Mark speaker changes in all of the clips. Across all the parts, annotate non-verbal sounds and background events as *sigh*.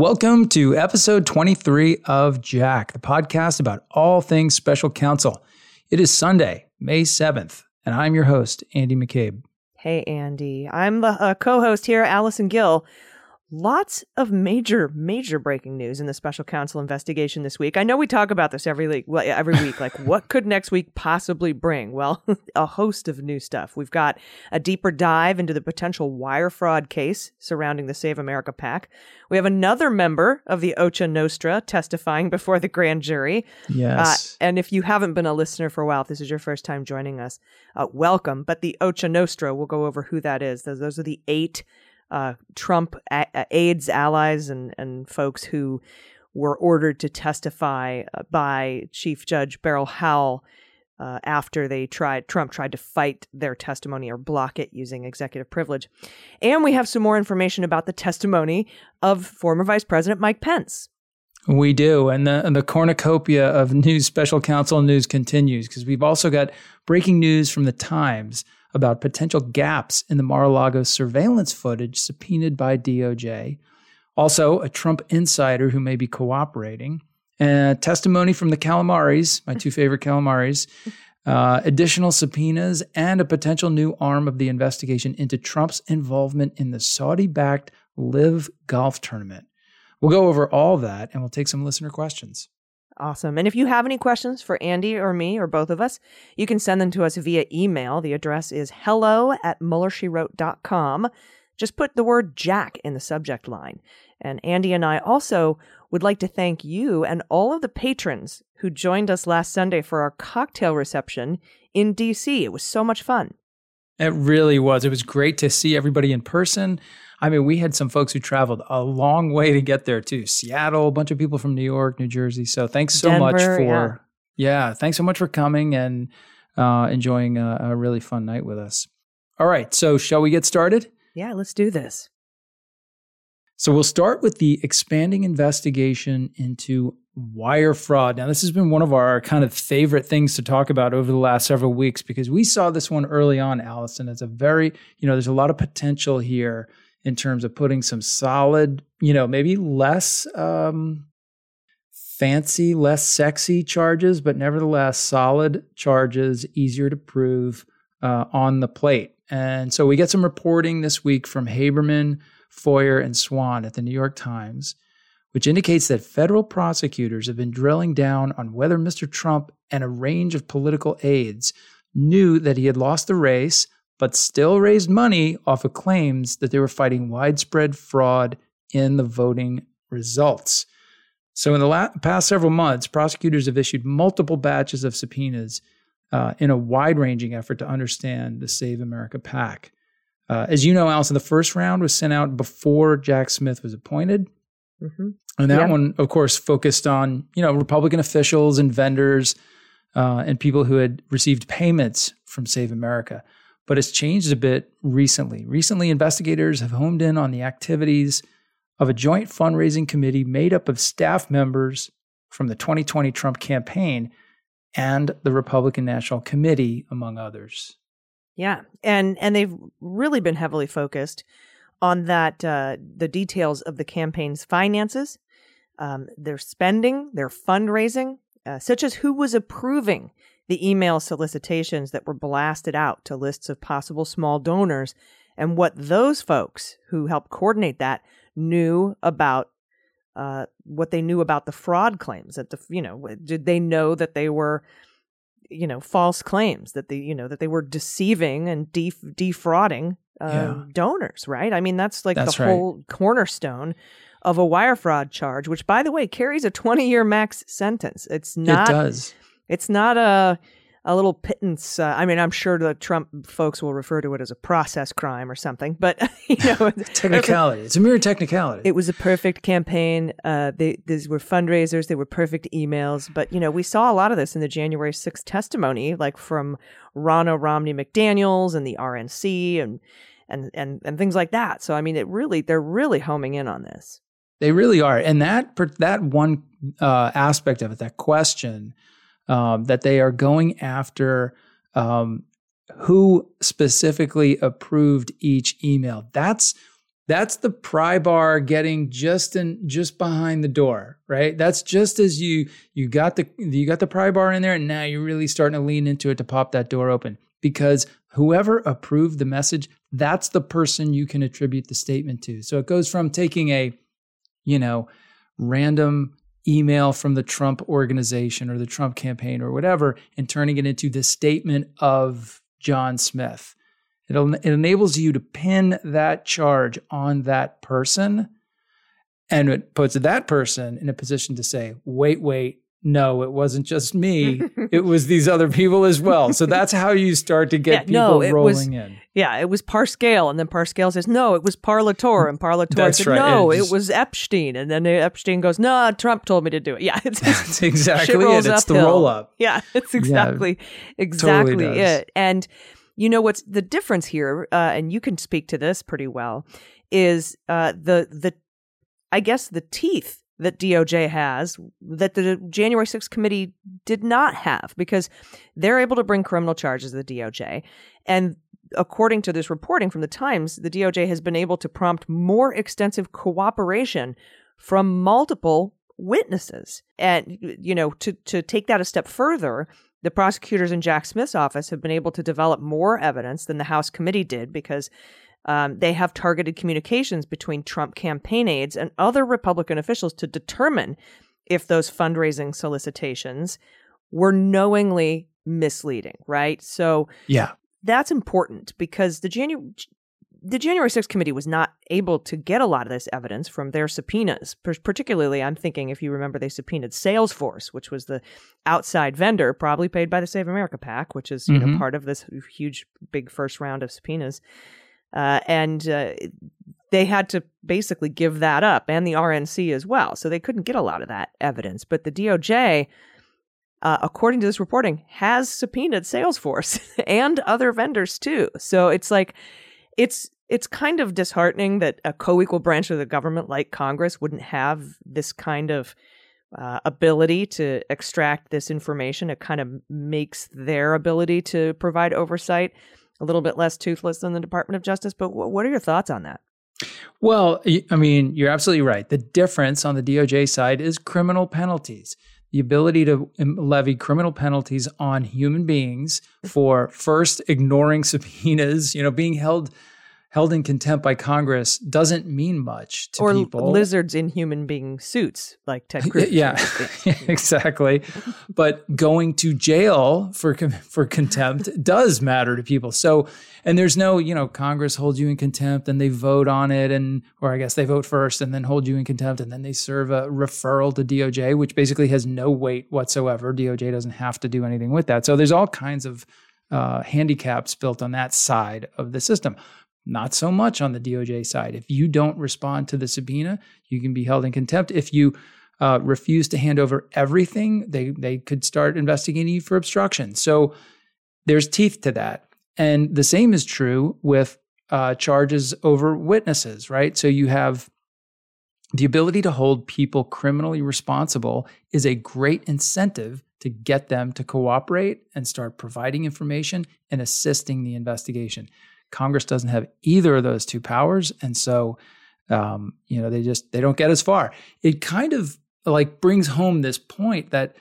Speaker 1: Welcome to episode 23 of Jack, the podcast about all things special counsel. It is Sunday, May 7th, and I'm your host, Andy McCabe.
Speaker 2: Hey, Andy. I'm the uh, co host here, Allison Gill. Lots of major, major breaking news in the special counsel investigation this week. I know we talk about this every week. Well, every week, like *laughs* what could next week possibly bring? Well, *laughs* a host of new stuff. We've got a deeper dive into the potential wire fraud case surrounding the Save America PAC. We have another member of the Ocho Nostra testifying before the grand jury.
Speaker 1: Yes.
Speaker 2: Uh, and if you haven't been a listener for a while, if this is your first time joining us, uh, welcome. But the Ocho Nostra, we'll go over who that is. Those, those are the eight uh, Trump a- aides, allies, and and folks who were ordered to testify uh, by Chief Judge Beryl Howell uh, after they tried Trump tried to fight their testimony or block it using executive privilege. And we have some more information about the testimony of former Vice President Mike Pence.
Speaker 1: We do, and the and the cornucopia of news, special counsel news continues because we've also got breaking news from the Times about potential gaps in the Mar-a-Lago surveillance footage subpoenaed by DOJ. Also, a Trump insider who may be cooperating. And testimony from the Calamaris, my two favorite Calamaris. Uh, additional subpoenas and a potential new arm of the investigation into Trump's involvement in the Saudi backed LIV golf tournament. We'll go over all that and we'll take some listener questions.
Speaker 2: Awesome. And if you have any questions for Andy or me or both of us, you can send them to us via email. The address is hello at muellershewrote.com. Just put the word Jack in the subject line. And Andy and I also would like to thank you and all of the patrons who joined us last Sunday for our cocktail reception in DC. It was so much fun.
Speaker 1: It really was. It was great to see everybody in person. I mean, we had some folks who traveled a long way to get there too. Seattle, a bunch of people from New York, New Jersey. So thanks so
Speaker 2: Denver,
Speaker 1: much for yeah. yeah. thanks so much for coming and uh, enjoying a, a really fun night with us. All right, so shall we get started?
Speaker 2: Yeah, let's do this.
Speaker 1: So we'll start with the expanding investigation into wire fraud. Now, this has been one of our kind of favorite things to talk about over the last several weeks because we saw this one early on, Allison, It's a very, you know, there's a lot of potential here in terms of putting some solid, you know, maybe less um, fancy, less sexy charges, but nevertheless solid charges, easier to prove uh, on the plate. And so we get some reporting this week from Haberman, Feuer, and Swan at the New York Times, which indicates that federal prosecutors have been drilling down on whether Mr. Trump and a range of political aides knew that he had lost the race but still raised money off of claims that they were fighting widespread fraud in the voting results. So, in the last, past several months, prosecutors have issued multiple batches of subpoenas uh, in a wide ranging effort to understand the Save America PAC. Uh, as you know, Allison, the first round was sent out before Jack Smith was appointed. Mm-hmm. And that yeah. one, of course, focused on you know Republican officials and vendors uh, and people who had received payments from Save America but it's changed a bit recently. Recently, investigators have homed in on the activities of a joint fundraising committee made up of staff members from the 2020 Trump campaign and the Republican National Committee, among others.
Speaker 2: Yeah, and and they've really been heavily focused on that uh, the details of the campaign's finances, um, their spending, their fundraising, uh, such as who was approving the email solicitations that were blasted out to lists of possible small donors and what those folks who helped coordinate that knew about uh, what they knew about the fraud claims that the you know did they know that they were you know false claims that they you know that they were deceiving and def- defrauding um, yeah. donors right i mean that's like
Speaker 1: that's
Speaker 2: the
Speaker 1: right.
Speaker 2: whole cornerstone of a wire fraud charge which by the way carries a 20 year max sentence it's not
Speaker 1: it does
Speaker 2: it's not a a little pittance. Uh, I mean, I'm sure the Trump folks will refer to it as a process crime or something, but *laughs* you know, *laughs*
Speaker 1: technicality. It's a mere technicality.
Speaker 2: It was a perfect campaign. Uh, they these were fundraisers. They were perfect emails. But you know, we saw a lot of this in the January 6th testimony, like from Ronna Romney McDaniel's and the RNC and and and and things like that. So I mean, it really they're really homing in on this.
Speaker 1: They really are, and that that one uh, aspect of it, that question um, that they are going after um, who specifically approved each email. That's that's the pry bar getting just in just behind the door, right? That's just as you you got the you got the pry bar in there, and now you're really starting to lean into it to pop that door open because whoever approved the message, that's the person you can attribute the statement to. So it goes from taking a, you know, random email from the Trump organization or the Trump campaign or whatever and turning it into the statement of John Smith. it it enables you to pin that charge on that person and it puts that person in a position to say, wait, wait, no, it wasn't just me. *laughs* it was these other people as well. So that's how you start to get yeah, people no, rolling
Speaker 2: was,
Speaker 1: in.
Speaker 2: Yeah, it was Parscale, and then Parscale says, "No, it was Parlator," and Parlator said, right. "No, it was Epshteyn," and then Epshteyn goes, "No, Trump told me to do it." Yeah, *laughs*
Speaker 1: it's, *laughs* that's exactly it. It's uphill. the roll up.
Speaker 2: Yeah, it's exactly yeah, exactly totally it. And you know what's the difference here, uh, and you can speak to this pretty well, is uh, the the I guess the teeth that DOJ has that the January 6th committee did not have because they're able to bring criminal charges to the DOJ. And according to this reporting from the Times, the DOJ has been able to prompt more extensive cooperation from multiple witnesses. And, you know, to, to take that a step further, the prosecutors in Jack Smith's office have been able to develop more evidence than the House committee did because um, they have targeted communications between Trump campaign aides and other Republican officials to determine if those fundraising solicitations were knowingly misleading, right? So,
Speaker 1: yeah,
Speaker 2: that's important because the January the January 6th committee was not able to get a lot of this evidence from their subpoenas. Particularly, I'm thinking if you remember, they subpoenaed Salesforce, which was the outside vendor, probably paid by the Save America PAC, which is you mm-hmm. know part of this huge, big first round of subpoenas. Uh, and uh, they had to basically give that up and the RNC as well. So they couldn't get a lot of that evidence. But the DOJ, uh, according to this reporting, has subpoenaed Salesforce *laughs* and other vendors too. So it's like, it's it's kind of disheartening that a co-equal branch of the government like Congress wouldn't have this kind of uh, ability to extract this information. It kind of makes their ability to provide oversight a little bit less toothless than the Department of Justice. But w- what are your thoughts on that?
Speaker 1: Well, I mean, you're absolutely right. The difference on the DOJ side is criminal penalties. The ability to um, levy criminal penalties on human beings *laughs* for first ignoring subpoenas, you know, being held held in contempt by Congress doesn't mean much to
Speaker 2: or
Speaker 1: people.
Speaker 2: lizards in human being suits like Ted *laughs* Cruz.
Speaker 1: yeah, *laughs* exactly. But going to jail for for contempt *laughs* does matter to people. So, and there's no, you know, Congress holds you in contempt and they vote on it, and or I guess they vote first and then hold you in contempt, and then they serve a referral to DOJ, which basically has no weight whatsoever. DOJ doesn't have to do anything with that. So there's all kinds of uh, handicaps built on that side of the system. Not so much on the DOJ side. If you don't respond to the subpoena, you can be held in contempt. If you uh, refuse to hand over everything, they they could start investigating you for obstruction. So there's teeth to that, and the same is true with uh, charges over witnesses, right? So you have the ability to hold people criminally responsible is a great incentive to get them to cooperate and start providing information and assisting the investigation. Congress doesn't have either of those two powers, and so um, you know they just they don't get as far. It kind of like brings home this point that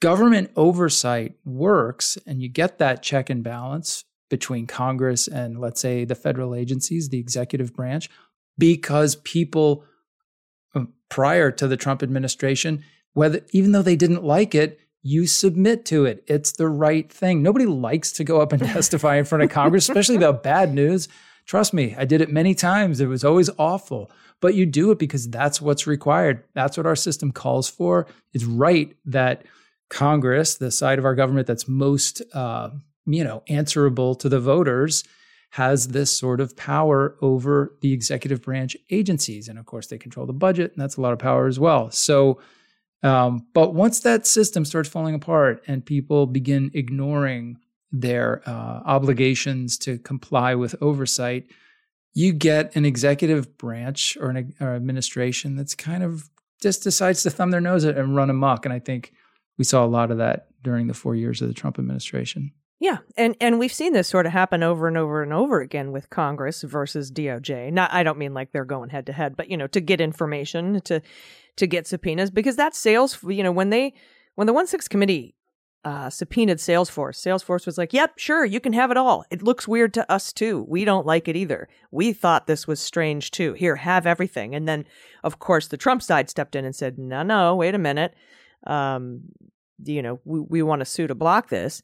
Speaker 1: government oversight works, and you get that check and balance between Congress and let's say the federal agencies, the executive branch, because people um, prior to the Trump administration, whether even though they didn't like it, you submit to it. It's the right thing. Nobody likes to go up and *laughs* testify in front of Congress, especially about bad news. Trust me, I did it many times. It was always awful, but you do it because that's what's required. That's what our system calls for. It's right that Congress, the side of our government that's most, uh, you know, answerable to the voters, has this sort of power over the executive branch agencies. And of course, they control the budget, and that's a lot of power as well. So, um, but once that system starts falling apart and people begin ignoring their uh, obligations to comply with oversight, you get an executive branch or an or administration that's kind of just decides to thumb their nose at and run amok. And I think we saw a lot of that during the four years of the Trump administration.
Speaker 2: Yeah, and and we've seen this sort of happen over and over and over again with Congress versus DOJ. Not I don't mean like they're going head to head, but you know, to get information, to to get subpoenas because that sales, you know, when they when the 1/6 committee uh, subpoenaed Salesforce. Salesforce was like, "Yep, sure, you can have it all. It looks weird to us too. We don't like it either. We thought this was strange too. Here, have everything." And then, of course, the Trump side stepped in and said, "No, no, wait a minute. Um, you know, we, we want to sue to block this."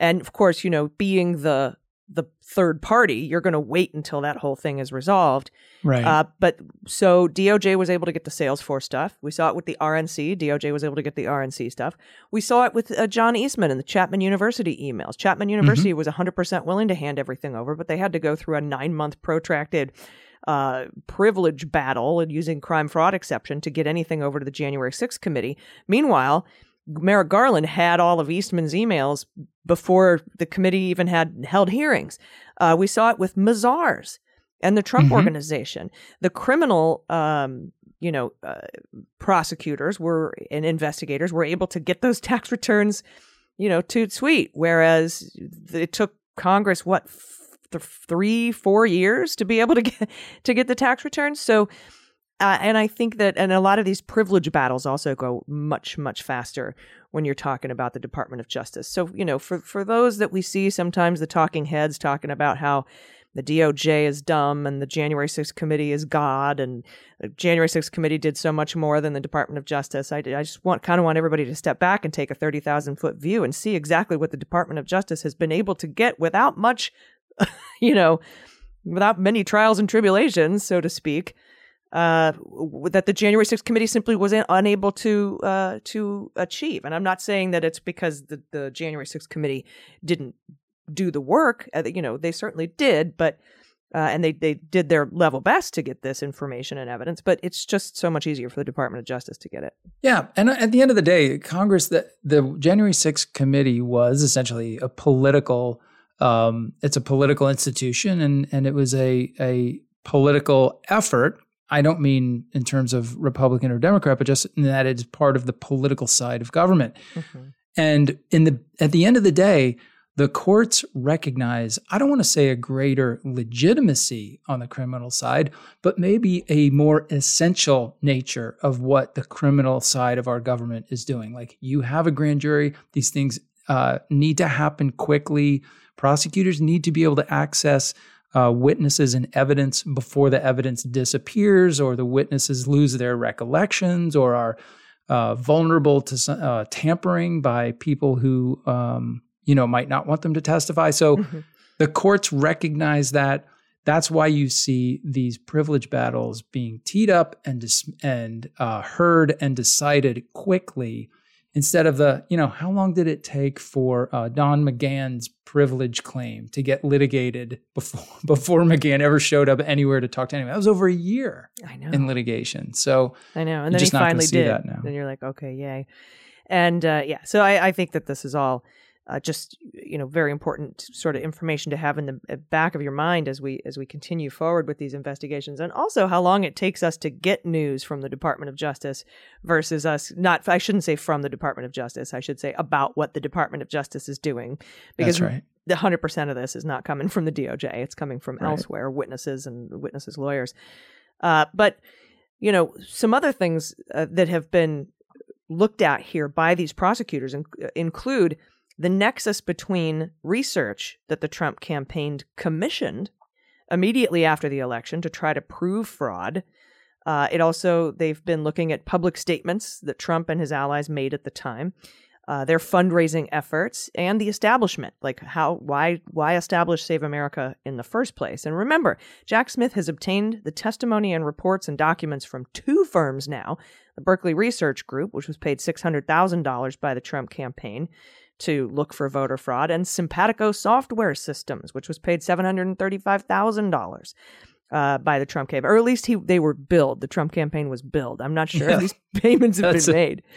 Speaker 2: And of course, you know, being the the third party, you're going to wait until that whole thing is resolved.
Speaker 1: Right.
Speaker 2: Uh, but so DOJ was able to get the Salesforce stuff. We saw it with the RNC. DOJ was able to get the RNC stuff. We saw it with uh, John Eastman and the Chapman University emails. Chapman University mm-hmm. was 100% willing to hand everything over, but they had to go through a nine month protracted uh, privilege battle and using crime fraud exception to get anything over to the January 6th committee. Meanwhile, Merrick Garland had all of Eastman's emails before the committee even had held hearings. Uh, we saw it with Mazars and the Trump mm-hmm. organization. The criminal, um, you know, uh, prosecutors were and investigators were able to get those *laughs* tax returns, you know, toot sweet. Whereas it took Congress what th- three, four years to be able to get to get the tax returns. So uh, and I think that, and a lot of these privilege battles also go much, much faster when you're talking about the Department of Justice. So, you know, for, for those that we see sometimes the talking heads talking about how the DOJ is dumb and the January 6th committee is God and the January 6th committee did so much more than the Department of Justice. I, I just want kind of want everybody to step back and take a 30,000 foot view and see exactly what the Department of Justice has been able to get without much, *laughs* you know, without many trials and tribulations, so to speak uh, that the January 6th committee simply was unable to uh, to achieve. And I'm not saying that it's because the, the January 6th committee didn't do the work. Uh, you know, they certainly did, but uh, and they they did their level best to get this information and evidence. But it's just so much easier for the Department of Justice to get it.
Speaker 1: Yeah, and at the end of the day, Congress, the the January 6th committee was essentially a political. Um, it's a political institution, and and it was a a political effort I don't mean in terms of Republican or Democrat, but just in that it's part of the political side of government. Mm-hmm. And in the at the end of the day, the courts recognize, I don't want to say a greater legitimacy on the criminal side, but maybe a more essential nature of what the criminal side of our government is doing. Like you have a grand jury, these things uh, need to happen quickly. Prosecutors need to be able to access uh, witnesses and evidence before the evidence disappears or the witnesses lose their recollections or are uh, vulnerable to uh, tampering by people who um, you know might not want them to testify. So mm-hmm. the courts recognize that. That's why you see these privilege battles being teed up and dis- and uh, heard and decided quickly instead of the, you know, how long did it take for uh, Don McGahn's privilege claim to get litigated before *laughs* before McGahn ever showed up anywhere to talk to anyone? That was over a year.
Speaker 2: I know
Speaker 1: in litigation. So
Speaker 2: I know, and then he finally did. That now. Then you're like, okay, yay. And uh, yeah, so I, I think that this is all uh, just you know very important sort of information to have in the uh, back of your mind as we as we continue forward with these investigations and also how long it takes us to get news from the Department of Justice versus us not I shouldn't say from the Department of Justice I should say about what the Department of Justice is doing because right. the 100% of this is not coming from the DOJ it's coming from right. elsewhere witnesses and witnesses lawyers uh, but you know some other things uh, that have been looked at here by these prosecutors in- include the nexus between research that the Trump campaign commissioned immediately after the election to try to prove fraud. Uh, it also, they've been looking at public statements that Trump and his allies made at the time, uh, their fundraising efforts, and the establishment. Like how, why, why establish Save America in the first place? And remember, Jack Smith has obtained the testimony and reports and documents from two firms now the Berkeley Research Group, which was paid $600,000 by the Trump campaign to look for voter fraud, and Simpatico Software Systems, which was paid $735,000 uh, by the Trump campaign, or at least he they were billed. The Trump campaign was billed. I'm not sure
Speaker 1: Yeah.
Speaker 2: these *laughs* payments have
Speaker 1: That's
Speaker 2: been
Speaker 1: a-
Speaker 2: made. *laughs*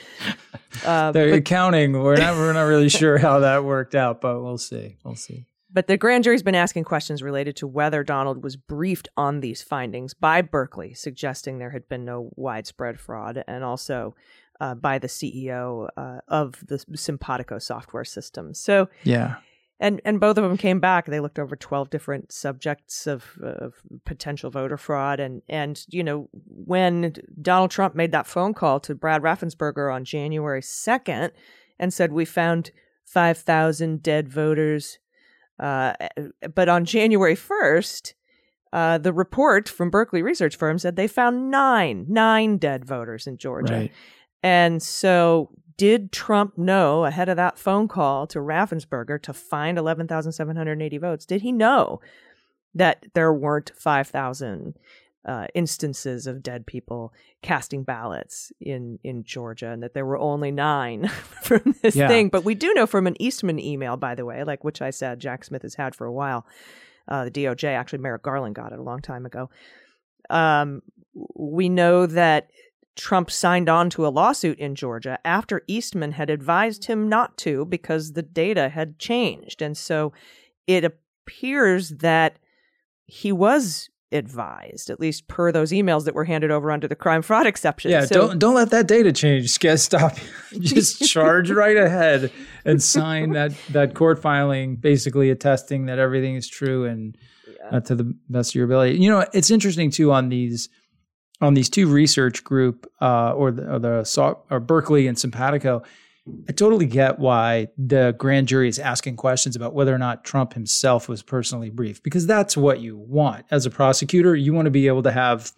Speaker 2: Uh,
Speaker 1: The
Speaker 2: but,
Speaker 1: accounting, we're not we're not really *laughs* sure how that worked out, but we'll see. We'll see.
Speaker 2: but the grand jury's been asking questions related to whether Donald was briefed on these findings by Berkeley, suggesting there had been no widespread fraud, and also uh, by the CEO uh, of the Simpatico software system. So
Speaker 1: Yeah.
Speaker 2: and and both of them came back. They looked over twelve different subjects of, of potential voter fraud, and and you know when Donald Trump made that phone call to Brad Raffensperger on January second and said we found five thousand dead voters, uh, but on January first. Uh, the report from Berkeley research firm said they found nine, nine dead voters in Georgia.
Speaker 1: Right.
Speaker 2: And so, did Trump know ahead of that phone call to Raffensperger to find 11,780 votes? Did he know that there weren't 5,000 uh, instances of dead people casting ballots in, in Georgia and that there were only nine *laughs* from this
Speaker 1: Yeah.
Speaker 2: thing? But we do know from an Eastman email, by the way, like which I said Jack Smith has had for a while. Uh, the DOJ, actually, Merrick Garland got it a long time ago. Um, we know that Trump signed on to a lawsuit in Georgia after Eastman had advised him not to because the data had changed. And so it appears that he was advised, at least per those emails that were handed over under the crime fraud exception.
Speaker 1: Yeah,
Speaker 2: So-
Speaker 1: don't don't let that data change. *laughs* Just get stop. *laughs* Just charge right ahead and sign that that court filing, basically attesting that everything is true and uh, to the best of your ability. You know, it's interesting too on these on these two research group uh, or the, or the or Berkeley and Simpatico. I totally get why the grand jury is asking questions about whether or not Trump himself was personally briefed, because that's what you want as a prosecutor. You want to be able to have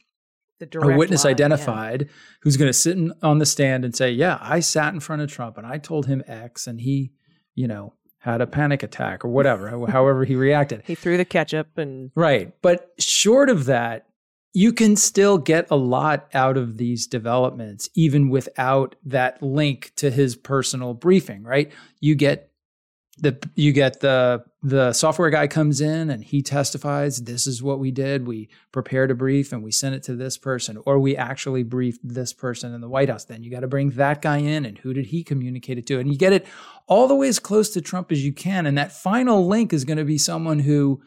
Speaker 1: a witness
Speaker 2: line, yeah.
Speaker 1: identified who's going to sit in, on the stand and say, "Yeah, I sat in front of Trump and I told him X, and he, you know, had a panic attack or whatever, *laughs* however he reacted."
Speaker 2: He threw the ketchup and
Speaker 1: Right, but short of that, you can still get a lot out of these developments, even without that link to his personal briefing. Right, you get the you get the the software guy comes in and he testifies this is what we did. We prepared a brief and we sent it to this person or we actually briefed this person in the white house. Then you got to bring that guy in and who did he communicate it to? And you get it all the way as close to trump as you can and that final link is going to be someone who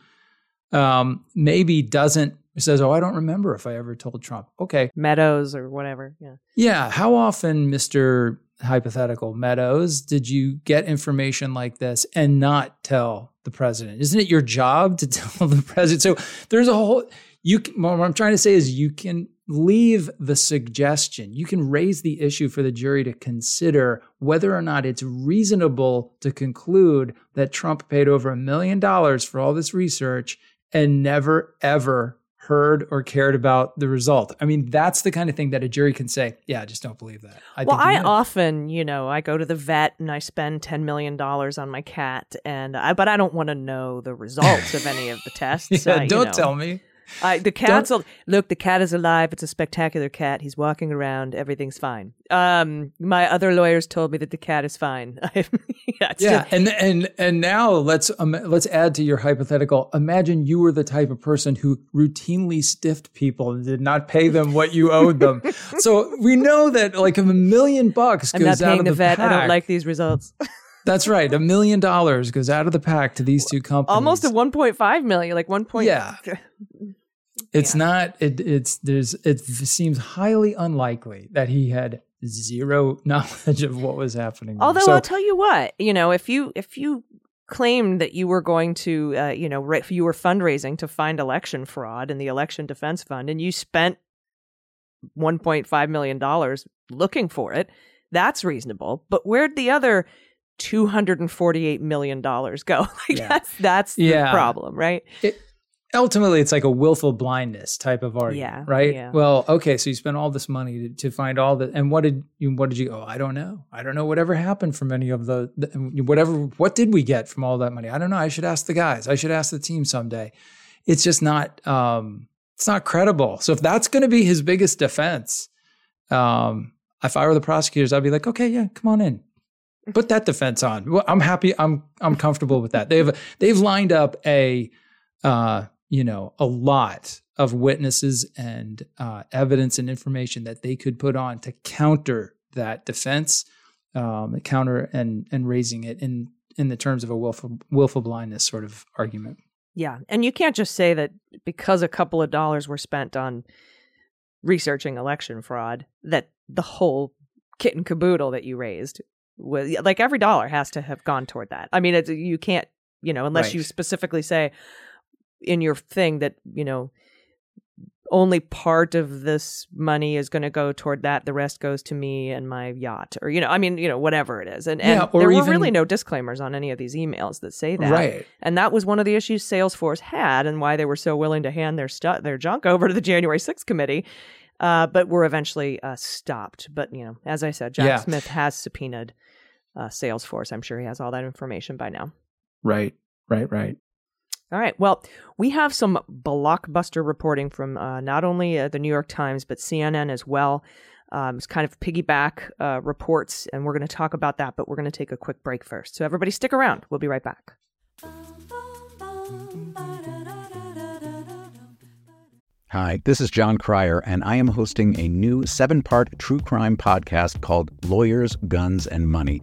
Speaker 1: um, maybe doesn't says oh i don't remember if i ever told trump okay
Speaker 2: Meadows or whatever. Yeah.
Speaker 1: yeah. How often, Mr. Hypothetical Meadows, did you get information like this and not tell the president? Isn't it your job to *laughs* tell the president? So there's a whole, you can, what I'm trying to say is you can leave the suggestion, you can raise the issue for the jury to consider whether or not it's reasonable to conclude that Trump paid over a million dollars for all this research and never, ever heard or cared about the result. I mean, that's the kind of thing that a jury can say, yeah, I just don't believe that. I
Speaker 2: well, I
Speaker 1: know.
Speaker 2: often, you know, I go to the vet and I spend ten million dollars on my cat, and I, but I don't want to know the results of any of the *laughs* tests.
Speaker 1: Yeah,
Speaker 2: uh,
Speaker 1: don't
Speaker 2: know.
Speaker 1: tell me. *laughs*
Speaker 2: I, the cat's al- look. The cat is alive. It's a spectacular cat. He's walking around. Everything's fine. Um, my other lawyers told me that the cat is fine. *laughs* yeah,
Speaker 1: Yeah,
Speaker 2: just-
Speaker 1: and and and now let's um, let's add to your hypothetical. Imagine you were the type of person who routinely stiffed people and did not pay them what you owed them. *laughs* so we know that like a million bucks
Speaker 2: I'm
Speaker 1: goes out of
Speaker 2: the
Speaker 1: the
Speaker 2: vet. I don't like these results.
Speaker 1: That's right. A million dollars goes out of the pack to these two companies.
Speaker 2: Almost a 1.5 million, like 1. Point,
Speaker 1: Yeah. It's not. It, it's there's. It seems highly unlikely that he had zero *laughs* knowledge of what was happening.
Speaker 2: Although
Speaker 1: So-
Speaker 2: I'll tell you what, you know, if you if you claimed that you were going to, uh, you know, ra- if you were fundraising to find election fraud in the election defense fund, and you spent 1.5 million dollars looking for it, that's reasonable. But where'd the other 248 million dollars go? *laughs* like
Speaker 1: Yeah.
Speaker 2: that's that's
Speaker 1: Yeah.
Speaker 2: the problem, right?
Speaker 1: Ultimately it's like a willful blindness type of argument,
Speaker 2: Yeah,
Speaker 1: right?
Speaker 2: yeah.
Speaker 1: Well, okay, so you spent all this money to, to find all the, and what did you, what did you? Oh, I don't know. I don't know whatever happened from any of the, the whatever. What did we get from all that money? I don't know. I should ask the guys. I should ask the team someday. It's just not, um, it's not credible. So if that's going to be his biggest defense, um, if I were the prosecutors, I'd be like, okay, yeah, come on in. Put that defense on. Well, I'm happy. I'm I'm comfortable with that. They've they've lined up a uh, you know, a lot of witnesses and uh, evidence and information that they could put on to counter that defense, um, counter and and raising it in in the terms of a willful willful blindness sort of argument.
Speaker 2: Yeah, and you can't just say that because a couple of dollars were spent on researching election fraud that the whole kit and caboodle that you raised was like every dollar has to have gone toward that. I mean, it's, you can't, you know, unless
Speaker 1: Right.
Speaker 2: you specifically say in your thing that you know only part of this money is going to go toward that the rest goes to me and my yacht or you know i mean you know whatever it is and, and
Speaker 1: Yeah,
Speaker 2: there were really no disclaimers on any of these emails that say that
Speaker 1: Right.
Speaker 2: and that was one of the issues salesforce had and why they were so willing to hand their stu- their junk over to the january 6th committee uh, but were eventually uh, stopped but you know as i said jack
Speaker 1: Yeah.
Speaker 2: smith has subpoenaed uh, salesforce i'm sure he has all that information by now
Speaker 1: Right. Right. Right.
Speaker 2: All right. Well, we have some blockbuster reporting from uh, not only uh, the New York Times, but CNN as well. Um, it's kind of piggyback uh, reports, and we're going to talk about that, but we're going to take a quick break first. So, everybody stick around. We'll be right back.
Speaker 3: Hi, this is Jon Cryer, and I am hosting a new seven part true crime podcast called Lawyers, Guns, and Money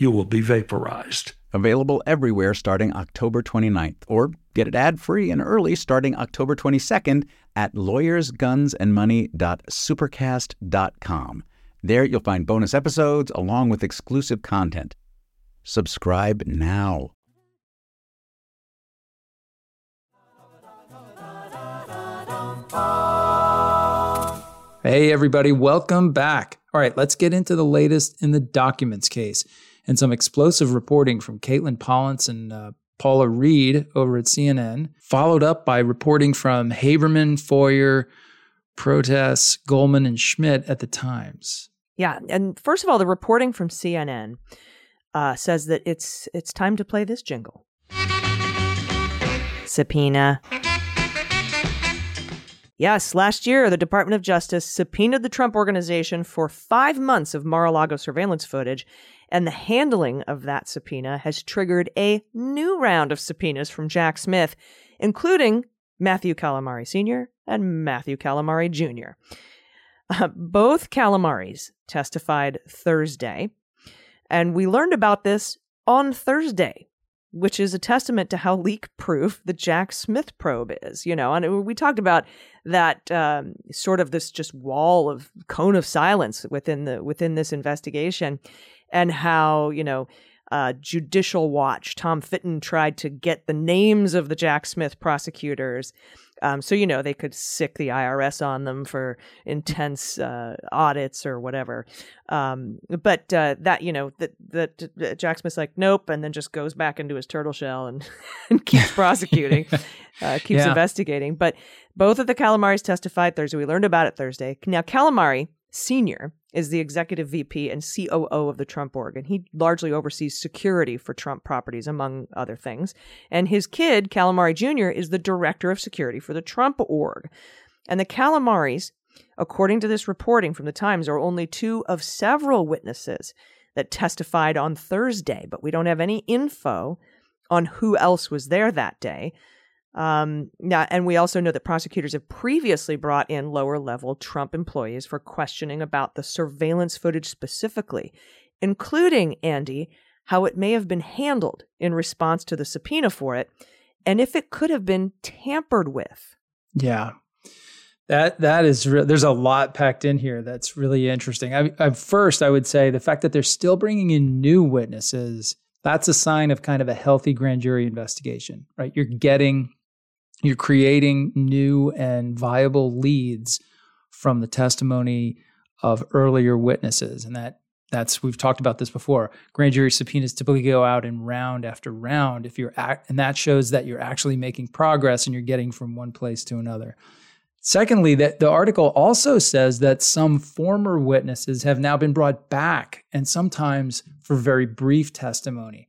Speaker 4: You will be vaporized.
Speaker 3: Available everywhere starting October 29th, or get it ad free and early starting October 22nd at lawyersgunsandmoney.supercast.com. There you'll find bonus episodes along with exclusive content. Subscribe now.
Speaker 1: Hey, everybody, welcome back. All right, let's get into the latest in the documents case and some explosive reporting from Katelyn Polantz and uh, Paula Reed over at CNN, followed up by reporting from Haberman, Feuer, Protess, Goldman, and Schmidt at the Times.
Speaker 2: Yeah, and first of all, the reporting from CNN uh, says that it's it's time to play this jingle. Subpoena. Yes, last year the Department of Justice subpoenaed the Trump Organization for five months of Mar-a-Lago surveillance footage, and the handling of that subpoena has triggered a new round of subpoenas from Jack Smith, including Matthew Calamari Sr. and Matthew Calamari Jr. Uh, both Calamaris testified Thursday, and we learned about this on Thursday, which is a testament to how leak proof the Jack Smith probe is. You know, and we talked about that um, sort of this just wall of cone of silence within the within this investigation, and how you know uh, Judicial Watch. Tom Fitton tried to get the names of the Jack Smith prosecutors. Um, so, you know, they could sick the IRS on them for intense uh, audits or whatever. Um, but uh, that, you know, that, that Jack Smith's like, nope, and then just goes back into his turtle shell and, *laughs* and keeps *laughs* prosecuting, uh, keeps
Speaker 1: Yeah.
Speaker 2: investigating. But both of the Calamaris testified Thursday. We learned about it Thursday. Now, Calamari Sr. is the executive VP and COO of the Trump org, and he largely oversees security for Trump properties, among other things. And his kid, Calamari Jr., is the director of security for the Trump org. And the Calamaris, according to this reporting from the Times, are only two of several witnesses that testified on Thursday, but we don't have any info on who else was there that day. Um, yeah, and we also know that prosecutors have previously brought in lower level Trump employees for questioning about the surveillance footage specifically, including, Andy, how it may have been handled in response to the subpoena for it, and if it could have been tampered with.
Speaker 1: Yeah. That that is re- there's a lot packed in here that's really interesting. I, I first I would say the fact that they're still bringing in new witnesses that's a sign of kind of a healthy grand jury investigation, right? You're getting you're creating new and viable leads from the testimony of earlier witnesses and that that's we've talked about this before. Grand jury subpoenas typically go out in round after round if you're act, and that shows that you're actually making progress and you're getting from one place to another. Secondly that the article also says that some former witnesses have now been brought back and sometimes for very brief testimony.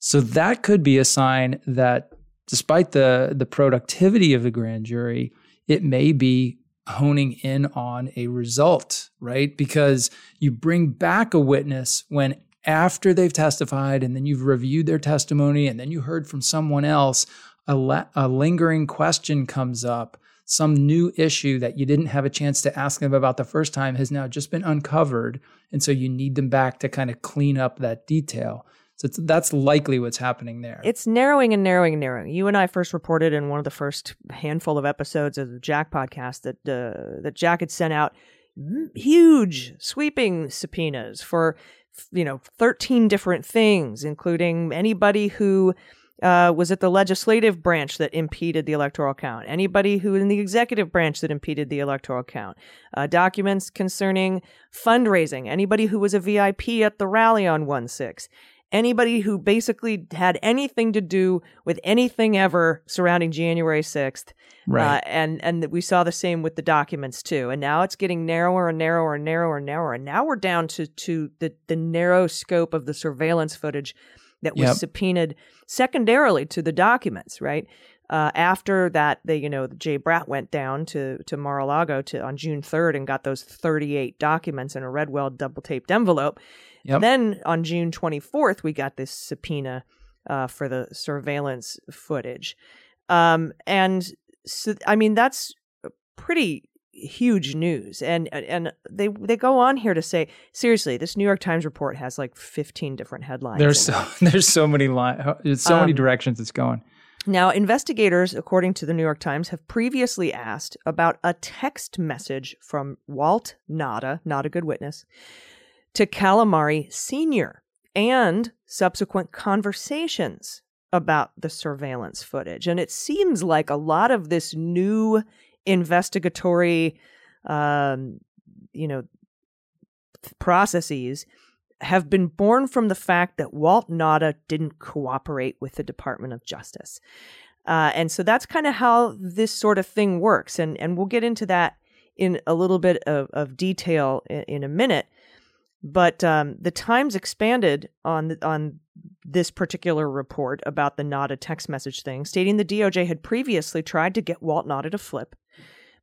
Speaker 1: So that could be a sign that despite the the productivity of the grand jury it may be honing in on a result, right? Because you bring back a witness when after they've testified and then you've reviewed their testimony and then you heard from someone else, a, la- a lingering question comes up. Some new issue that you didn't have a chance to ask them about the first time has now just been uncovered. And so you need them back to kind of clean up that detail. So that's likely what's happening there.
Speaker 2: It's narrowing and narrowing and narrowing. You and I first reported in one of the first handful of episodes of the Jack podcast that uh, that Jack had sent out huge, sweeping subpoenas for you know thirteen different things, including anybody who uh, was at the legislative branch that impeded the electoral count, anybody who in the executive branch that impeded the electoral count, uh, documents concerning fundraising, anybody who was a VIP at the rally on 1 6, anybody who basically had anything to do with anything ever surrounding January 6th.
Speaker 1: Right.
Speaker 2: Uh, and and we saw the same with the documents too. And now it's getting narrower and narrower and narrower and narrower. And now we're down to to the the narrow scope of the surveillance footage that was
Speaker 1: Yep.
Speaker 2: subpoenaed secondarily to the documents, right? Uh, after that, the you know Jay Bratt went down to to Mar-a-Lago to on June third and got those thirty eight documents in a Redwell double taped envelope.
Speaker 1: Yep.
Speaker 2: Then on June twenty fourth, we got this subpoena uh, for the surveillance footage, um, and so I mean that's pretty huge news and and they they go on here to say seriously this new york times report has like 15 different headlines
Speaker 1: There's so *laughs* there's so many line, there's so many
Speaker 2: Um,
Speaker 1: directions it's going.
Speaker 2: Now, investigators, according to the New York Times, have previously asked about a text message from Walt Nauta, not a good witness, to Calamari Sr. and subsequent conversations about the surveillance footage. And it seems like a lot of this new investigatory, um, you know, processes have been born from the fact that Walt Nauta didn't cooperate with the Department of Justice. Uh, and so that's kind of how this sort of thing works. And, and we'll get into that in a little bit of, of detail in, in a minute. But um, the Times expanded on on this particular report about the Nauta text message thing, stating the DOJ had previously tried to get Walt Nauta to flip,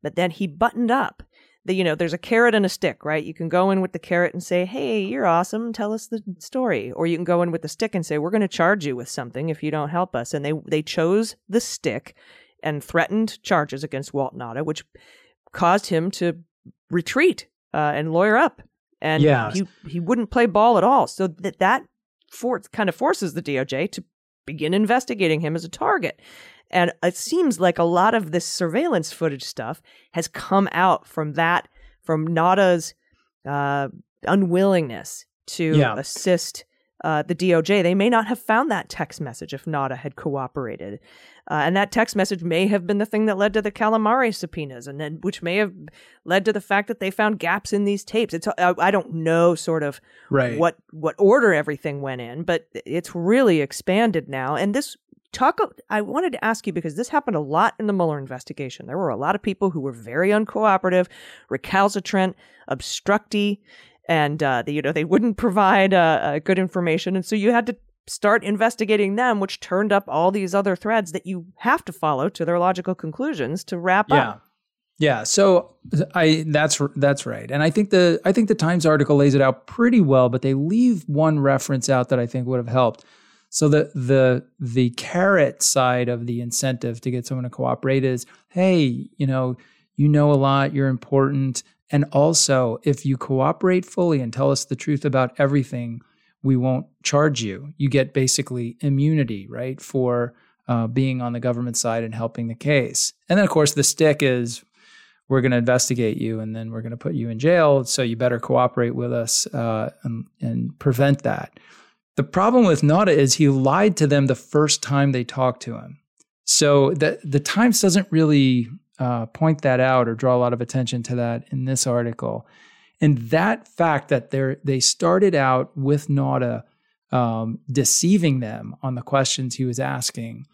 Speaker 2: but then he buttoned up. The, you know, there's a carrot and a stick, right? You can go in with the carrot and say, "Hey, you're awesome. Tell us the story," or you can go in with the stick and say, "We're going to charge you with something if you don't help us." And they they chose the stick and threatened charges against Walt Nauta, which caused him to retreat uh, and lawyer up. And
Speaker 1: Yeah.
Speaker 2: he he wouldn't play ball at all. So that that for, kind of forces the DOJ to begin investigating him as a target. And it seems like a lot of this surveillance footage stuff has come out from that, from Nauta's uh, unwillingness to
Speaker 1: Yeah.
Speaker 2: assist uh, the DOJ, they may not have found that text message if Nauta had cooperated. Uh, and that text message may have been the thing that led to the calamari subpoenas, and then which may have led to the fact that they found gaps in these tapes. It's I, I don't know sort of
Speaker 1: right.
Speaker 2: what what order everything went in, but it's really expanded now. And this talk I wanted to ask you because this happened a lot in the Mueller investigation. There were a lot of people who were very uncooperative, recalcitrant, obstructy, and uh, they, you know they wouldn't provide uh, uh, good information, and so you had to start investigating them, which turned up all these other threads that you have to follow to their logical conclusions to wrap
Speaker 1: yeah.
Speaker 2: up.
Speaker 1: Yeah, so I that's that's right, and I think the I think the Times article lays it out pretty well, but they leave one reference out that I think would have helped. So the the the carrot side of the incentive to get someone to cooperate is, hey, you know, you know a lot, you're important, and also if you cooperate fully and tell us the truth about everything, we won't charge you. You get basically immunity, right, for uh, being on the government side and helping the case. And then, of course, the stick is we're going to investigate you and then we're going to put you in jail. So you better cooperate with us uh, and, and prevent that. The problem with Nauta is he lied to them the first time they talked to him. So the, the Times doesn't really uh, point that out or draw a lot of attention to that in this article. And that fact that they they started out with Nauta um, deceiving them on the questions he was asking,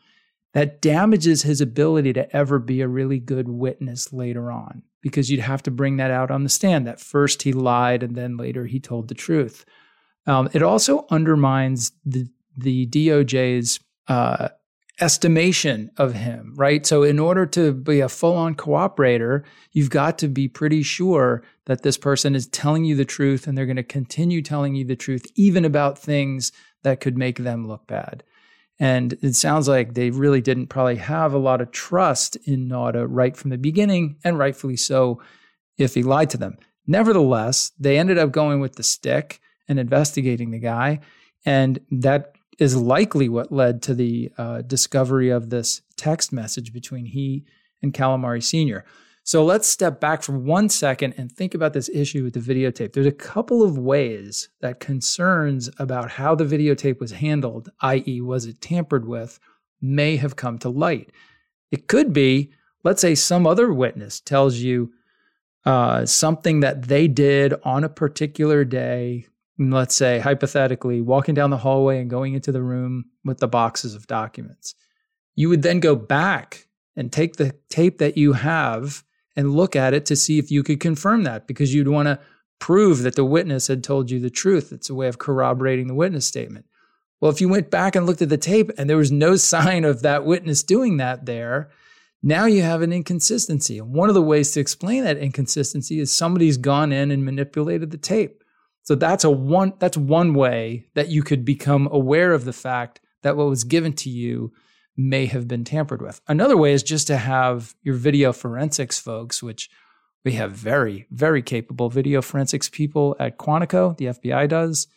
Speaker 1: that damages his ability to ever be a really good witness later on because you'd have to bring that out on the stand that first he lied and then later he told the truth. Um, it also undermines the the DOJ's uh, estimation of him, right? So, in order to be a full on cooperator, you've got to be pretty sure that this person is telling you the truth and they're going to continue telling you the truth, even about things that could make them look bad. And it sounds like they really didn't probably have a lot of trust in Nauta right from the beginning, and rightfully so if he lied to them. Nevertheless, they ended up going with the stick and investigating the guy. And that is likely what led to the uh, discovery of this text message between he and Calamari Sr. So let's step back for one second and think about this issue with the videotape. There's a couple of ways that concerns about how the videotape was handled, i.e., was it tampered with, may have come to light. It could be, let's say, some other witness tells you uh, something that they did on a particular day let's say hypothetically walking down the hallway and going into the room with the boxes of documents. You would then go back and take the tape that you have and look at it to see if you could confirm that because you'd want to prove that the witness had told you the truth. It's a way of corroborating the witness statement. Well if you went back and looked at the tape and there was no *laughs* sign of that witness doing that there now you have an inconsistency. And one of the ways to explain that inconsistency is somebody's gone in and manipulated the tape so that's a one that's one way that you could become aware of the fact that what was given to you may have been tampered with. Another way is just to have your video forensics folks, which we have very, very capable video forensics people at Quantico, the FBI does.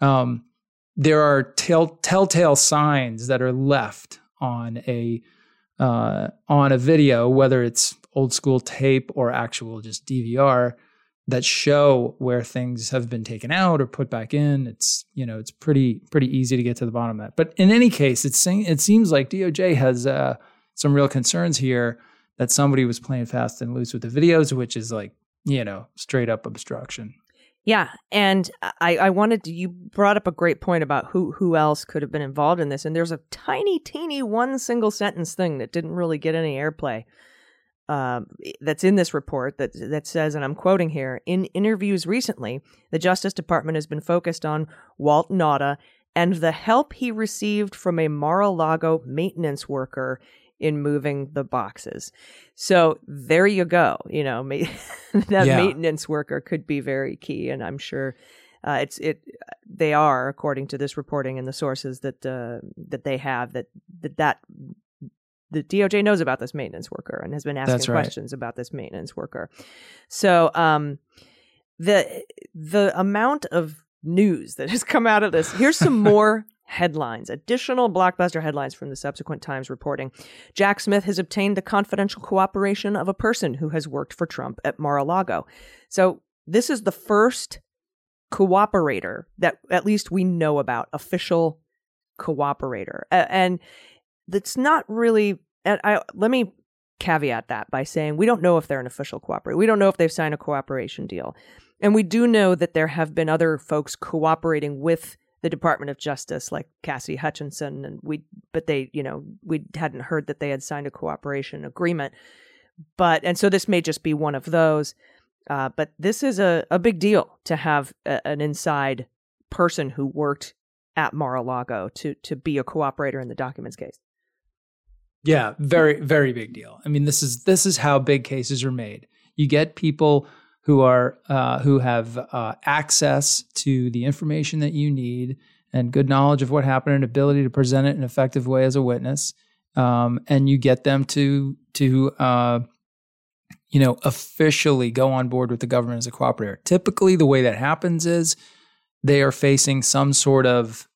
Speaker 1: Um, there are tell, telltale signs that are left on a uh, on a video, whether it's old school tape or actual just DVR, that show where things have been taken out or put back in. It's you know it's pretty pretty easy to get to the bottom of that. But in any case, it's it seems like DOJ has uh, some real concerns here that somebody was playing fast and loose with the videos, which is like you know straight up obstruction.
Speaker 2: Yeah, and I, I wanted to, you brought up a great point about who who else could have been involved in this, and there's a tiny, teeny one single sentence thing that didn't really get any airplay um, that's in this report that that says, and I'm quoting here: in interviews recently, the Justice Department has been focused on Walt Nauta and the help he received from a Mar-a-Lago maintenance worker in moving the boxes. So there you go. You know, ma- *laughs* that yeah. maintenance worker could be very key, and I'm sure. Uh, it's it. They are, according to this reporting and the sources that uh, that they have, that that that the DOJ knows about this maintenance worker and has been asking right. questions about this maintenance worker. So um, the the amount of news that has come out of this. Here's some *laughs* more headlines, additional blockbuster headlines from the subsequent Times reporting. Jack Smith has obtained the confidential cooperation of a person who has worked for Trump at Mar-a-Lago. So this is the first cooperator that at least we know about, official cooperator. A- and that's not really, and I, let me caveat that by saying we don't know if they're an official cooperator. We don't know if they've signed a cooperation deal. And we do know that there have been other folks cooperating with the Department of Justice, like Cassidy Hutchinson, and we, but they, you know, we hadn't heard that they had signed a cooperation agreement. But, and so this may just be one of those. Uh, but this is a, a big deal to have a, an inside person who worked at Mar-a-Lago to to be a cooperator in the documents case.
Speaker 1: Yeah, very very big deal. I mean, this is this is how big cases are made. You get people who are uh, who have uh, access to the information that you need and good knowledge of what happened and ability to present it in an effective way as a witness, um, and you get them to to uh, you know officially go on board with the government as a cooperator. Typically, the way that happens is they are facing some sort of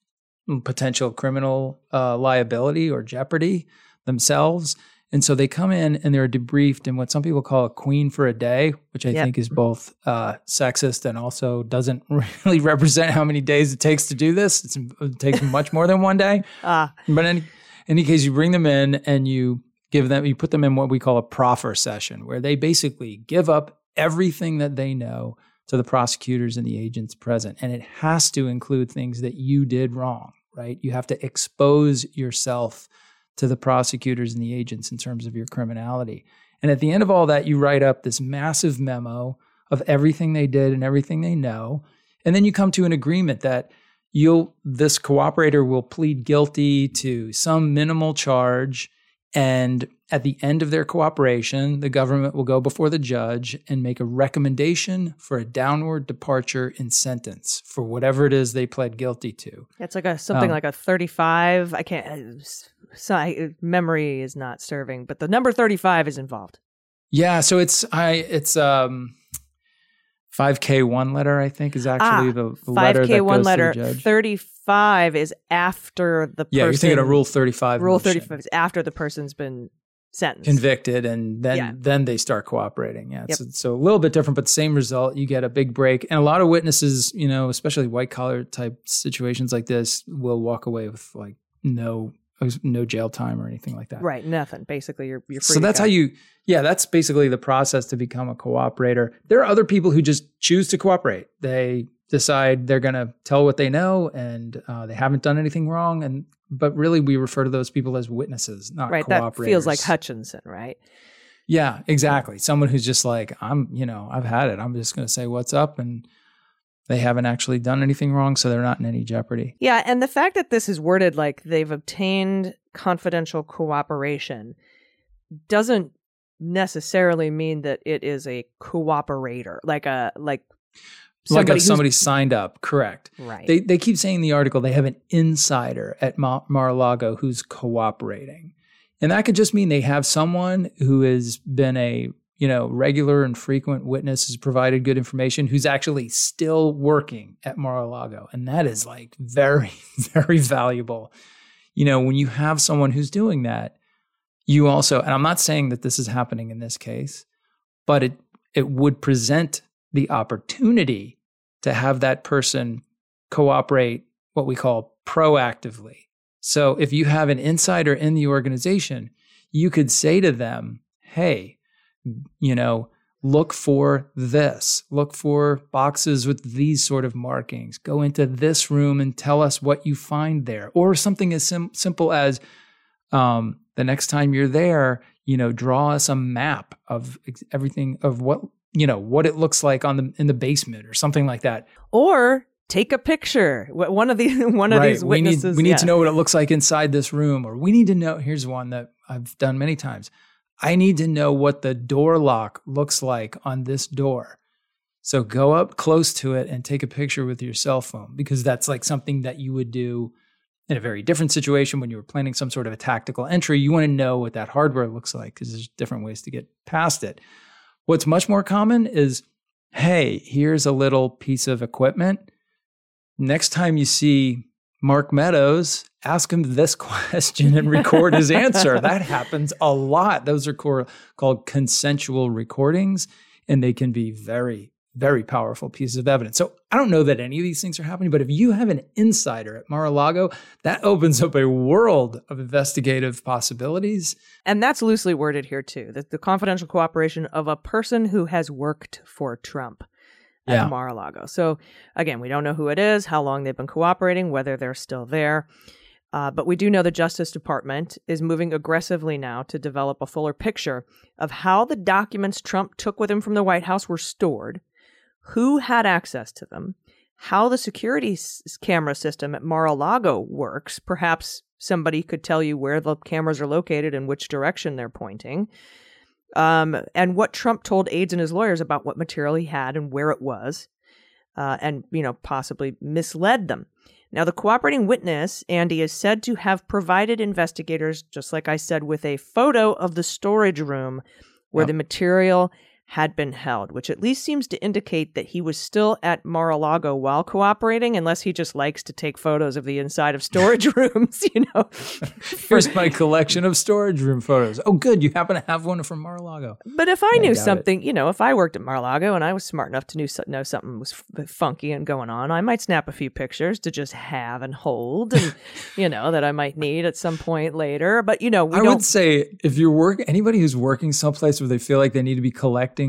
Speaker 1: potential criminal uh, liability or jeopardy themselves and so they come in and they're debriefed in what some people call a queen for a day, which I yep. think is both uh, sexist and also doesn't *laughs* really represent how many days it takes to do this. It's, it takes much more than one day. *laughs*
Speaker 2: Ah.
Speaker 1: But in any case, you bring them in and you give them, you put them in what we call a proffer session, where they basically give up everything that they know to the prosecutors and the agents present. And it has to include things that you did wrong, right? You have to expose yourself to the prosecutors and the agents in terms of your criminality. And at the end of all that, you write up this massive memo of everything they did and everything they know. And then you come to an agreement that you'll this cooperator will plead guilty to some minimal charge and at the end of their cooperation, the government will go before the judge and make a recommendation for a downward departure in sentence for whatever it is they pled guilty to.
Speaker 2: It's like a something um, like a 35. I can't so I, memory is not serving, but the number 35 is involved.
Speaker 1: Yeah, so it's I it's um 5K one letter, I think, is actually
Speaker 2: ah,
Speaker 1: the, the letter 5K that
Speaker 2: one letter.
Speaker 1: to the judge.
Speaker 2: 35 is after the
Speaker 1: Yeah, you're thinking of Rule 35.
Speaker 2: Rule
Speaker 1: motion.
Speaker 2: 35 is after the person's been sentenced.
Speaker 1: Convicted, and then
Speaker 2: Yeah.
Speaker 1: then they start cooperating. Yeah,
Speaker 2: Yep.
Speaker 1: so, so a little bit different, but the same result. You get a big break, and a lot of witnesses, you know, especially white collar type situations like this, will walk away with like no no jail time or anything like that.
Speaker 2: Right, nothing. Basically, you're you're free.
Speaker 1: So that's how you, yeah, that's basically the process to become a cooperator. There are other people who just choose to cooperate. They decide they're going to tell what they know and uh, they haven't done anything wrong. And but really, we refer to those people as witnesses, not
Speaker 2: right.
Speaker 1: cooperators.
Speaker 2: That feels like Hutchinson, right?
Speaker 1: Yeah, exactly. Someone who's just like, I'm, you know, I've had it. I'm just going to say what's up and. They haven't actually done anything wrong, so they're not in any jeopardy.
Speaker 2: Yeah, and the fact that this is worded like they've obtained confidential cooperation doesn't necessarily mean that it is a cooperator, like a like
Speaker 1: like
Speaker 2: somebody who's-
Speaker 1: somebody signed up, correct?
Speaker 2: Right.
Speaker 1: They they keep saying in the article they have an insider at Ma- Mar-a-Lago who's cooperating, and that could just mean they have someone who has been a you know regular and frequent witness, has provided good information, who's actually still working at Mar-a-Lago, and that is like very *laughs* very valuable. You know, when you have someone who's doing that, you also, and I'm not saying that this is happening in this case, but it it would present the opportunity to have that person cooperate what we call proactively. So if you have an insider in the organization, you could say to them, "Hey, you know, look for this. Look for boxes with these sort of markings. Go into this room and tell us what you find there." Or something as sim- simple as um, the next time you're there, you know, draw us a map of ex- everything of what you know what it looks like on the in the basement or something like that.
Speaker 2: or take a picture. One of the *laughs* one of these
Speaker 1: we need
Speaker 2: witnesses.
Speaker 1: we need
Speaker 2: yeah.
Speaker 1: to know what it looks like inside this room, or we need to know. Here's one that I've done many times. I need to know what the door lock looks like on this door. So go up close to it and take a picture with your cell phone because that's like something that you would do in a very different situation when you were planning some sort of a tactical entry. You want to know what that hardware looks like because there's different ways to get past it. What's much more common is hey, here's a little piece of equipment. Next time you see Mark Meadows, ask him this *laughs* question and record his answer. *laughs* That happens a lot. Those are called consensual recordings, and they can be very, very powerful pieces of evidence. So I don't know that any of these things are happening, but if you have an insider at Mar-a-Lago, that *laughs* opens up a world of investigative possibilities.
Speaker 2: And that's loosely worded here too. The, the confidential cooperation of a person who has worked for Trump at
Speaker 1: Yeah.
Speaker 2: Mar-a-Lago. So again, we don't know who it is, how long they've been cooperating, whether they're still there. Uh, but we do know the Justice Department is moving aggressively now to develop a fuller picture of how the documents Trump took with him from the White House were stored, who had access to them, how the security s- camera system at Mar-a-Lago works. Perhaps somebody could tell you where the cameras are located and which direction they're pointing. Um, and what Trump told aides and his lawyers about what material he had and where it was, uh, and you know possibly misled them. Now, the cooperating witness, Andy, is said to have provided investigators, just like I said, with a photo of the storage room where
Speaker 1: Yep.
Speaker 2: the material had been held, which at least seems to indicate that he was still at Mar-a-Lago while cooperating, unless he just likes to take photos of the inside of storage *laughs* rooms, you know. *laughs*
Speaker 1: Here's my collection of storage room photos. Oh, good. You happen to have one from Mar-a-Lago.
Speaker 2: But if I
Speaker 1: I
Speaker 2: knew
Speaker 1: doubt it.
Speaker 2: something, you know, if I worked at Mar-a-Lago and I was smart enough to knew, know something was f- uh, funky and going on, I might snap a few pictures to just have and hold, and *laughs* you know that I might need at some point later. But you know, we
Speaker 1: I would say if you're work anybody who's working someplace where they feel like they need to be collecting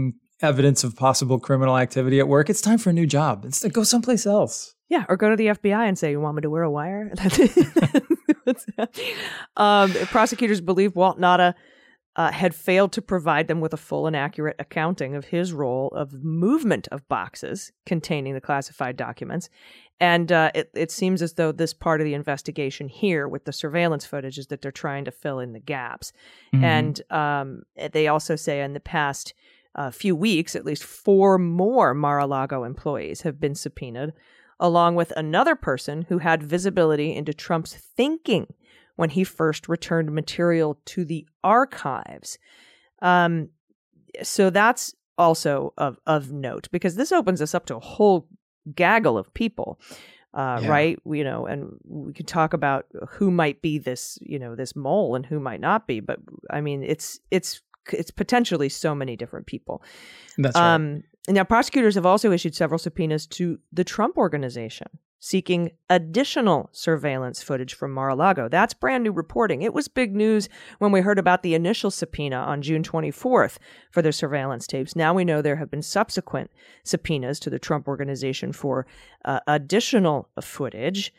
Speaker 1: evidence of possible criminal activity at work, it's time for a new job. It's to go someplace else.
Speaker 2: Yeah, or go to the FBI and say, "You want me to wear a wire?" *laughs* um, prosecutors believe Walt Nauta uh, had failed to provide them with a full and accurate accounting of his role of movement of boxes containing the classified documents, and uh, it, it seems as though this part of the investigation here, with the surveillance footage, is that they're trying to fill in the gaps.
Speaker 1: Mhm.
Speaker 2: And um, they also say in the past uh, few weeks, at least four more Mar-a-Lago employees have been subpoenaed, along with another person who had visibility into Trump's thinking when he first returned material to the archives. Um, so that's also of of note because this opens us up to a whole gaggle of people. Uh,
Speaker 1: Yeah.
Speaker 2: Right, you know, and we could talk about who might be this, you know, this mole and who might not be. But I mean, it's it's it's potentially so many different people.
Speaker 1: That's right.
Speaker 2: Um, now, prosecutors have also issued several subpoenas to the Trump organization seeking additional surveillance footage from Mar a Lago. That's brand new reporting. It was big news when we heard about the initial subpoena on June 24th for the surveillance tapes. Now we know there have been subsequent subpoenas to the Trump organization for uh, additional footage.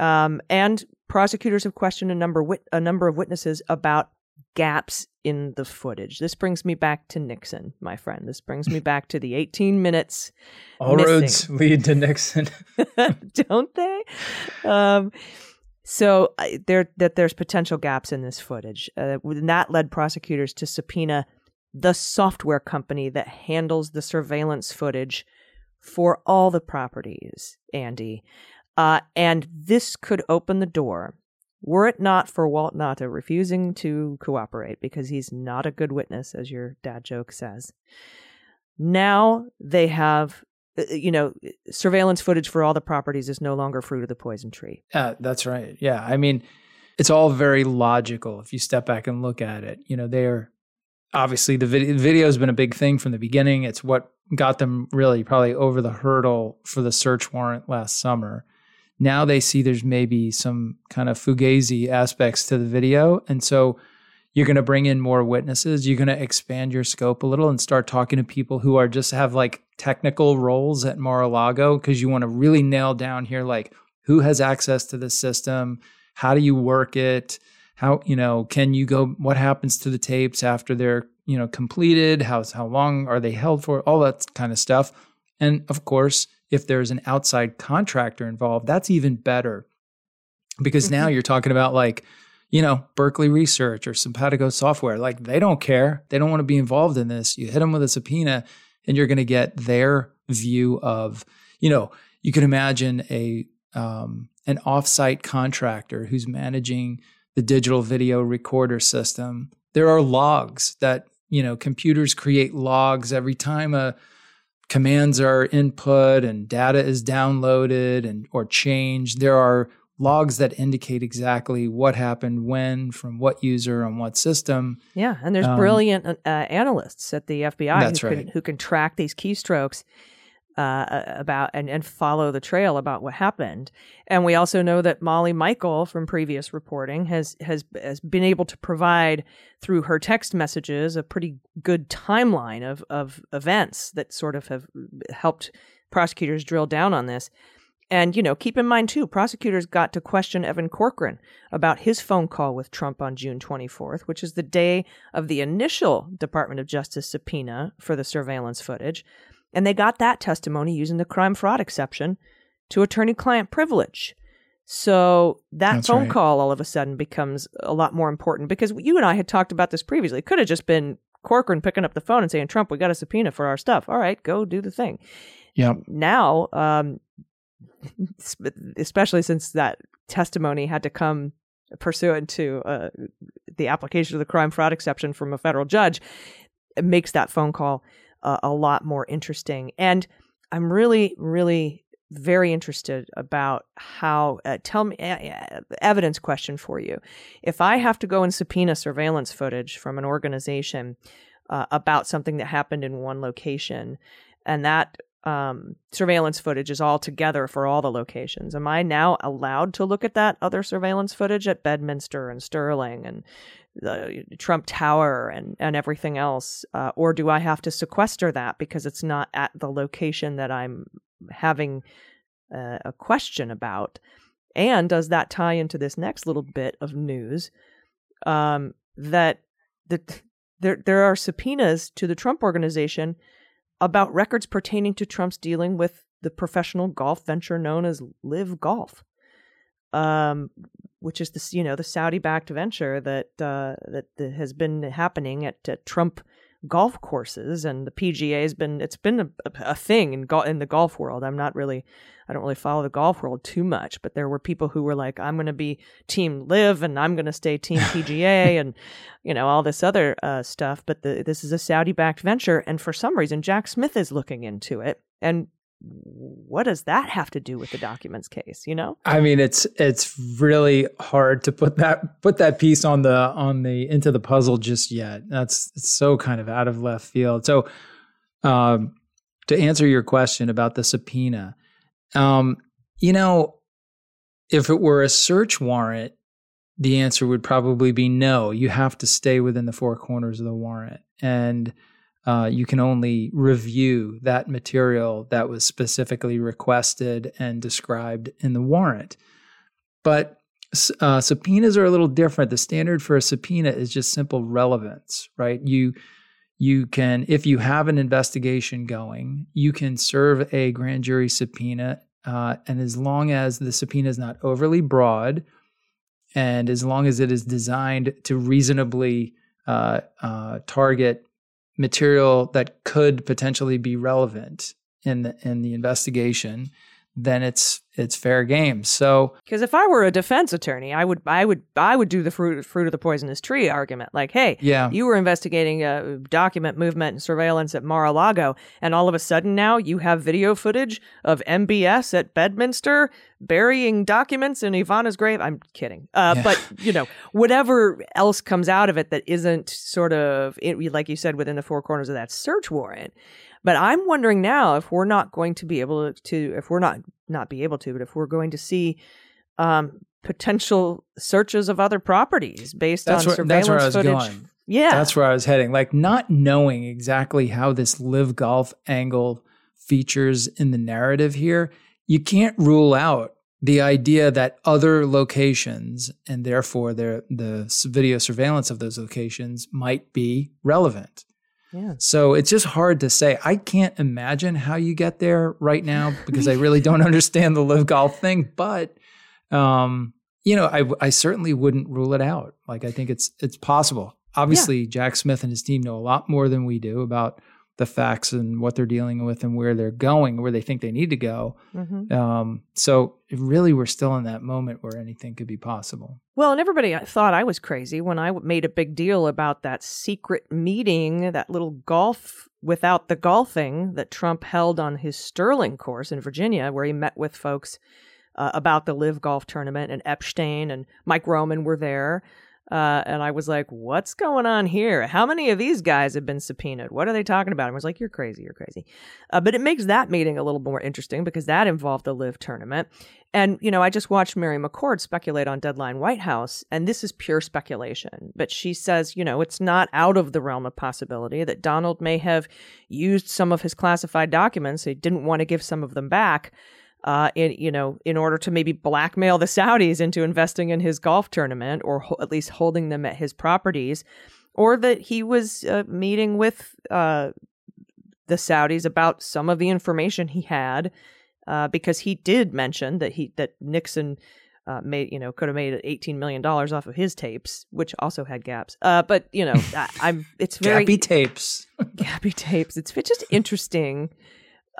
Speaker 2: Um, and prosecutors have questioned a number, wit- a number of witnesses about gaps in the footage. This brings me back to Nixon, my friend. This brings me back to the 18 minutes.
Speaker 1: All
Speaker 2: missing.
Speaker 1: roads *laughs* lead to Nixon. *laughs*
Speaker 2: don't they? Um, so I there that there's potential gaps in this footage, uh, and that led prosecutors to subpoena the software company that handles the surveillance footage for all the properties. Andy, uh, and this could open the door. Were it not for Walt Nauta refusing to cooperate because he's not a good witness, as your dad joke says, now they have uh, you know, surveillance footage for all the properties is no longer fruit of the poison tree.
Speaker 1: Yeah, that's right. Yeah. I mean, it's all very logical if you step back and look at it. You know, they're obviously the video, video has been a big thing from the beginning. It's what got them really probably over the hurdle for the search warrant last summer. Now they see there's maybe some kind of fugazi aspects to the video. And so you're going to bring in more witnesses. You're going to expand your scope a little and start talking to people who are just have like technical roles at Mar-a-Lago because you want to really nail down here like who has access to the system, how do you work it, how you know can you go what happens to the tapes after they're you know completed, how how long are they held for, all that kind of stuff. And of course, if there's an outside contractor involved, that's even better because now you're talking about like you know, Berkeley Research or Simpatico Software, like they don't care. They don't want to be involved in this. You hit them with a subpoena and you're going to get their view of, you know, you can imagine a um, an offsite contractor who's managing the digital video recorder system. There are logs that, you know, computers create logs every time a commands are input and data is downloaded and or changed. There are logs that indicate exactly what happened when from what user on what system.
Speaker 2: Yeah, and there's
Speaker 1: Um,
Speaker 2: brilliant uh, analysts at the FBI
Speaker 1: That's
Speaker 2: who, can,
Speaker 1: right.
Speaker 2: who can track these keystrokes. Uh, about and, and follow the trail about what happened. And we also know that Molly Michael from previous reporting has has has been able to provide through her text messages a pretty good timeline of of events that sort of have helped prosecutors drill down on this. And, you know, keep in mind too, prosecutors got to question Evan Corcoran about his phone call with Trump on June 24th, which is the day of the initial Department of Justice subpoena for the surveillance footage. And they got that testimony using the crime fraud exception to attorney client privilege. So that
Speaker 1: That's
Speaker 2: phone
Speaker 1: right.
Speaker 2: call all of a sudden becomes a lot more important because you and I had talked about this previously. It could have just been Corcoran picking up the phone and saying, Trump, we got a subpoena for our stuff. All right, go do the thing.
Speaker 1: Yep.
Speaker 2: Now, um, *laughs* especially since that testimony had to come pursuant to uh, the application of the crime fraud exception from a federal judge, it makes that phone call uh, a lot more interesting. And I'm really, really very interested about how. Uh, tell me, uh, evidence question for you. If I have to go and subpoena surveillance footage from an organization uh, about something that happened in one location, and that um, surveillance footage is all together for all the locations. Am I now allowed to look at that other surveillance footage at Bedminster and Sterling and the Trump Tower and, and everything else? Uh, or do I have to sequester that because it's not at the location that I'm having uh, a question about? And does that tie into this next little bit of news um, that the, there there are subpoenas to the Trump organization about records pertaining to Trump's dealing with the professional golf venture known as LIV Golf, um, which is the you know the Saudi-backed venture that uh, that, that has been happening at, at Trump golf courses, and the PGA has been it's been a, a thing in go- in the golf world. I'm not really I don't really follow the golf world too much, but there were people who were like, I'm going to be Team LIV and I'm going to stay Team *laughs* PGA and you know all this other uh, stuff. But the, this is a Saudi-backed venture, and for some reason, Jack Smith is looking into it. And what does that have to do with the documents case? You know,
Speaker 1: I mean, it's it's really hard to put that put that piece on the on the into the puzzle just yet. That's it's so kind of out of left field. So, um, to answer your question about the subpoena, um, you know, if it were a search warrant, the answer would probably be no. You have to stay within the four corners of the warrant, and uh, you can only review that material that was specifically requested and described in the warrant. But uh, subpoenas are a little different. The standard for a subpoena is just simple relevance, right? You you can, if you have an investigation going, you can serve a grand jury subpoena, uh, and as long as the subpoena is not overly broad, and as long as it is designed to reasonably uh, uh, target material that could potentially be relevant in the in the investigation, then it's it's fair game. So
Speaker 2: because if I were a defense attorney, I would I would I would do the fruit fruit of the poisonous tree argument. Like, hey,
Speaker 1: yeah,
Speaker 2: you were investigating a document movement and surveillance at Mar-a-Lago, and all of a sudden now you have video footage of MBS at Bedminster burying documents in Ivana's grave. I'm kidding, uh,
Speaker 1: Yeah.
Speaker 2: but you know whatever else comes out of it that isn't sort of it, like you said within the four corners of that search warrant. But I'm wondering now if we're not going to be able to, if we're not not be able to, but if we're going to see um, potential searches of other properties based
Speaker 1: that's
Speaker 2: on
Speaker 1: where
Speaker 2: surveillance
Speaker 1: that's where I was
Speaker 2: footage.
Speaker 1: going.
Speaker 2: Yeah,
Speaker 1: that's where I was heading. Like not knowing exactly how this LIV golf angle features in the narrative here, you can't rule out the idea that other locations and therefore their the video surveillance of those locations might be relevant.
Speaker 2: Yeah.
Speaker 1: So it's just hard to say. I can't imagine how you get there right now *laughs* because I really don't understand the LIV golf thing. But um, you know, I I certainly wouldn't rule it out. Like I think it's it's possible. Obviously, Jack Smith and his team know a lot more than we do about the facts and what they're dealing with and where they're going, where they think they need to go.
Speaker 2: Mhm.
Speaker 1: Um, so really, we're still in that moment where anything could be possible.
Speaker 2: Well, and everybody thought I was crazy when I made a big deal about that secret meeting, that little golf without the golfing that Trump held on his Sterling course in Virginia, where he met with folks uh, about the LIV Golf tournament, and Epshteyn and Mike Roman were there. Uh, and I was like, what's going on here? How many of these guys have been subpoenaed? What are they talking about? And I was like, you're crazy, you're crazy. Uh, but it makes that meeting a little more interesting because that involved the LIV tournament. And, you know, I just watched Mary McCord speculate on Deadline White House, and this is pure speculation. But she says, you know, it's not out of the realm of possibility that Donald may have used some of his classified documents. He didn't want to give some of them back uh, in you know in order to maybe blackmail the Saudis into investing in his golf tournament or ho- at least holding them at his properties, or that he was uh, meeting with uh, the Saudis about some of the information he had, uh, because he did mention that he that Nixon. Uh, made you know could have made eighteen million dollars off of his tapes, which also had gaps. Uh, but you know, I, am it's *laughs* very
Speaker 1: gappy tapes, *laughs*
Speaker 2: gappy tapes. It's, it's just interesting.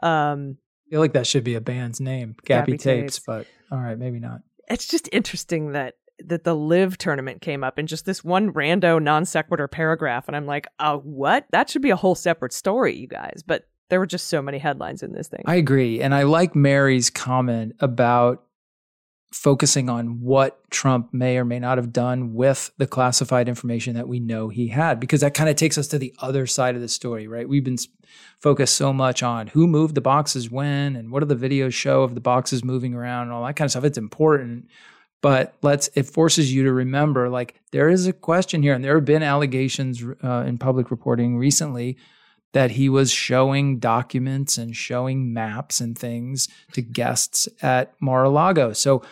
Speaker 2: Um,
Speaker 1: feel like that should be a band's name, Gappy, Tapes, Tapes, but all right, maybe not.
Speaker 2: It's just interesting that that the LIV tournament came up in just this one rando non sequitur paragraph, and I'm like, oh, what? That should be a whole separate story, you guys. But there were just so many headlines in this thing.
Speaker 1: I agree, and I like Mary's comment about focusing on what Trump may or may not have done with the classified information that we know he had, because that kind of takes us to the other side of the story, right? We've been focused so much on who moved the boxes when and what do the videos show of the boxes moving around and all that kind of stuff. It's important. But let's, it forces you to remember like there is a question here, and there have been allegations uh, in public reporting recently that he was showing documents and showing maps and things to guests at Mar a Lago. So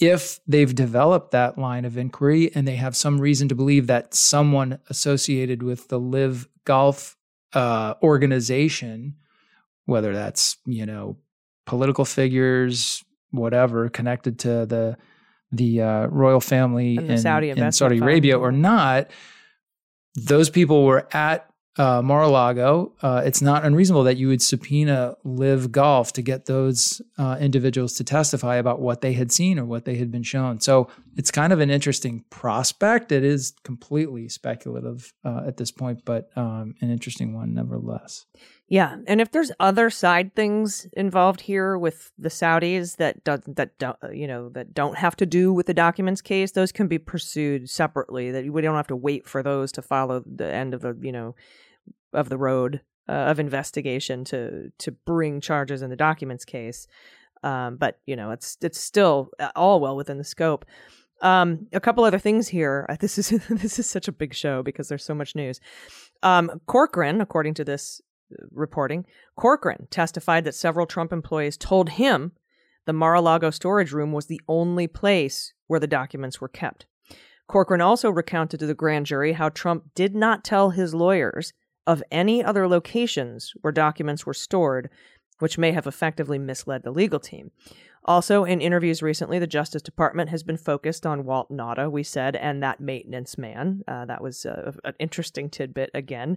Speaker 1: if they've developed that line of inquiry and they have some reason to believe that someone associated with the LIV Golf uh, organization, whether that's you know political figures, whatever, connected to the the uh, royal family in, Saudi in Saudi Arabia or not, those people were at uh, Mar-a-Lago, uh, it's not unreasonable that you would subpoena LIV Golf to get those uh, individuals to testify about what they had seen or what they had been shown. So it's kind of an interesting prospect. It is completely speculative uh, at this point, but um, an interesting one nevertheless.
Speaker 2: Yeah, and if there's other side things involved here with the Saudis that do, that don't you know that don't have to do with the documents case, those can be pursued separately. That we don't have to wait for those to follow the end of the you know of the road uh, of investigation to to bring charges in the documents case. Um, but you know, it's it's still uh, all well within the scope. Um, a couple other things here. *laughs* This is *laughs* this is such a big show because there's so much news. Um, Corcoran, according to this uh, reporting, Corcoran testified that several Trump employees told him the Mar-a-Lago storage room was the only place where the documents were kept. Corcoran also recounted to the grand jury how Trump did not tell his lawyers of any other locations where documents were stored, which may have effectively misled the legal team. Also, in interviews recently, the Justice Department has been focused on Walt Nauta, we said, and that maintenance man. Uh, that was uh, an interesting tidbit again.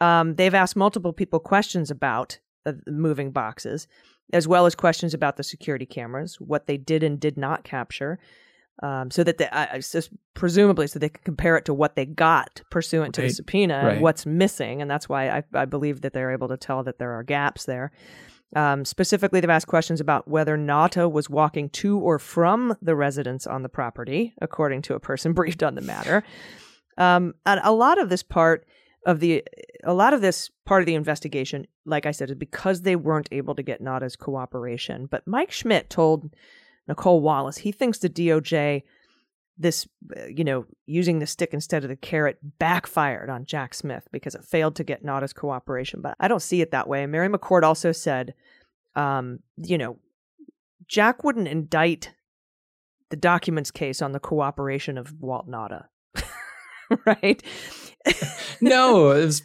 Speaker 2: Um, they've asked multiple people questions about uh, moving boxes, as well as questions about the security cameras, what they did and did not capture, um, so that they, uh, presumably, so they can compare it to what they got pursuant to the subpoena, right. what's missing, and that's why I, I, believe that they're able to tell that there are gaps there. Um, specifically, they've asked questions about whether Nauta was walking to or from the residence on the property, according to a person *laughs* briefed on the matter. Um, and a lot of this part of the, a lot of this part of the investigation, like I said, is because they weren't able to get Nauta's cooperation. But Mike Schmidt told Nicolle Wallace. He thinks the DOJ, this, uh, you know, using the stick instead of the carrot backfired on Jack Smith because it failed to get Nauta's cooperation. But I don't see it that way. Mary McCord also said, um, you know, Jack wouldn't indict the documents case on the cooperation of Walt Nauta. *laughs* right? *laughs*
Speaker 1: no, it's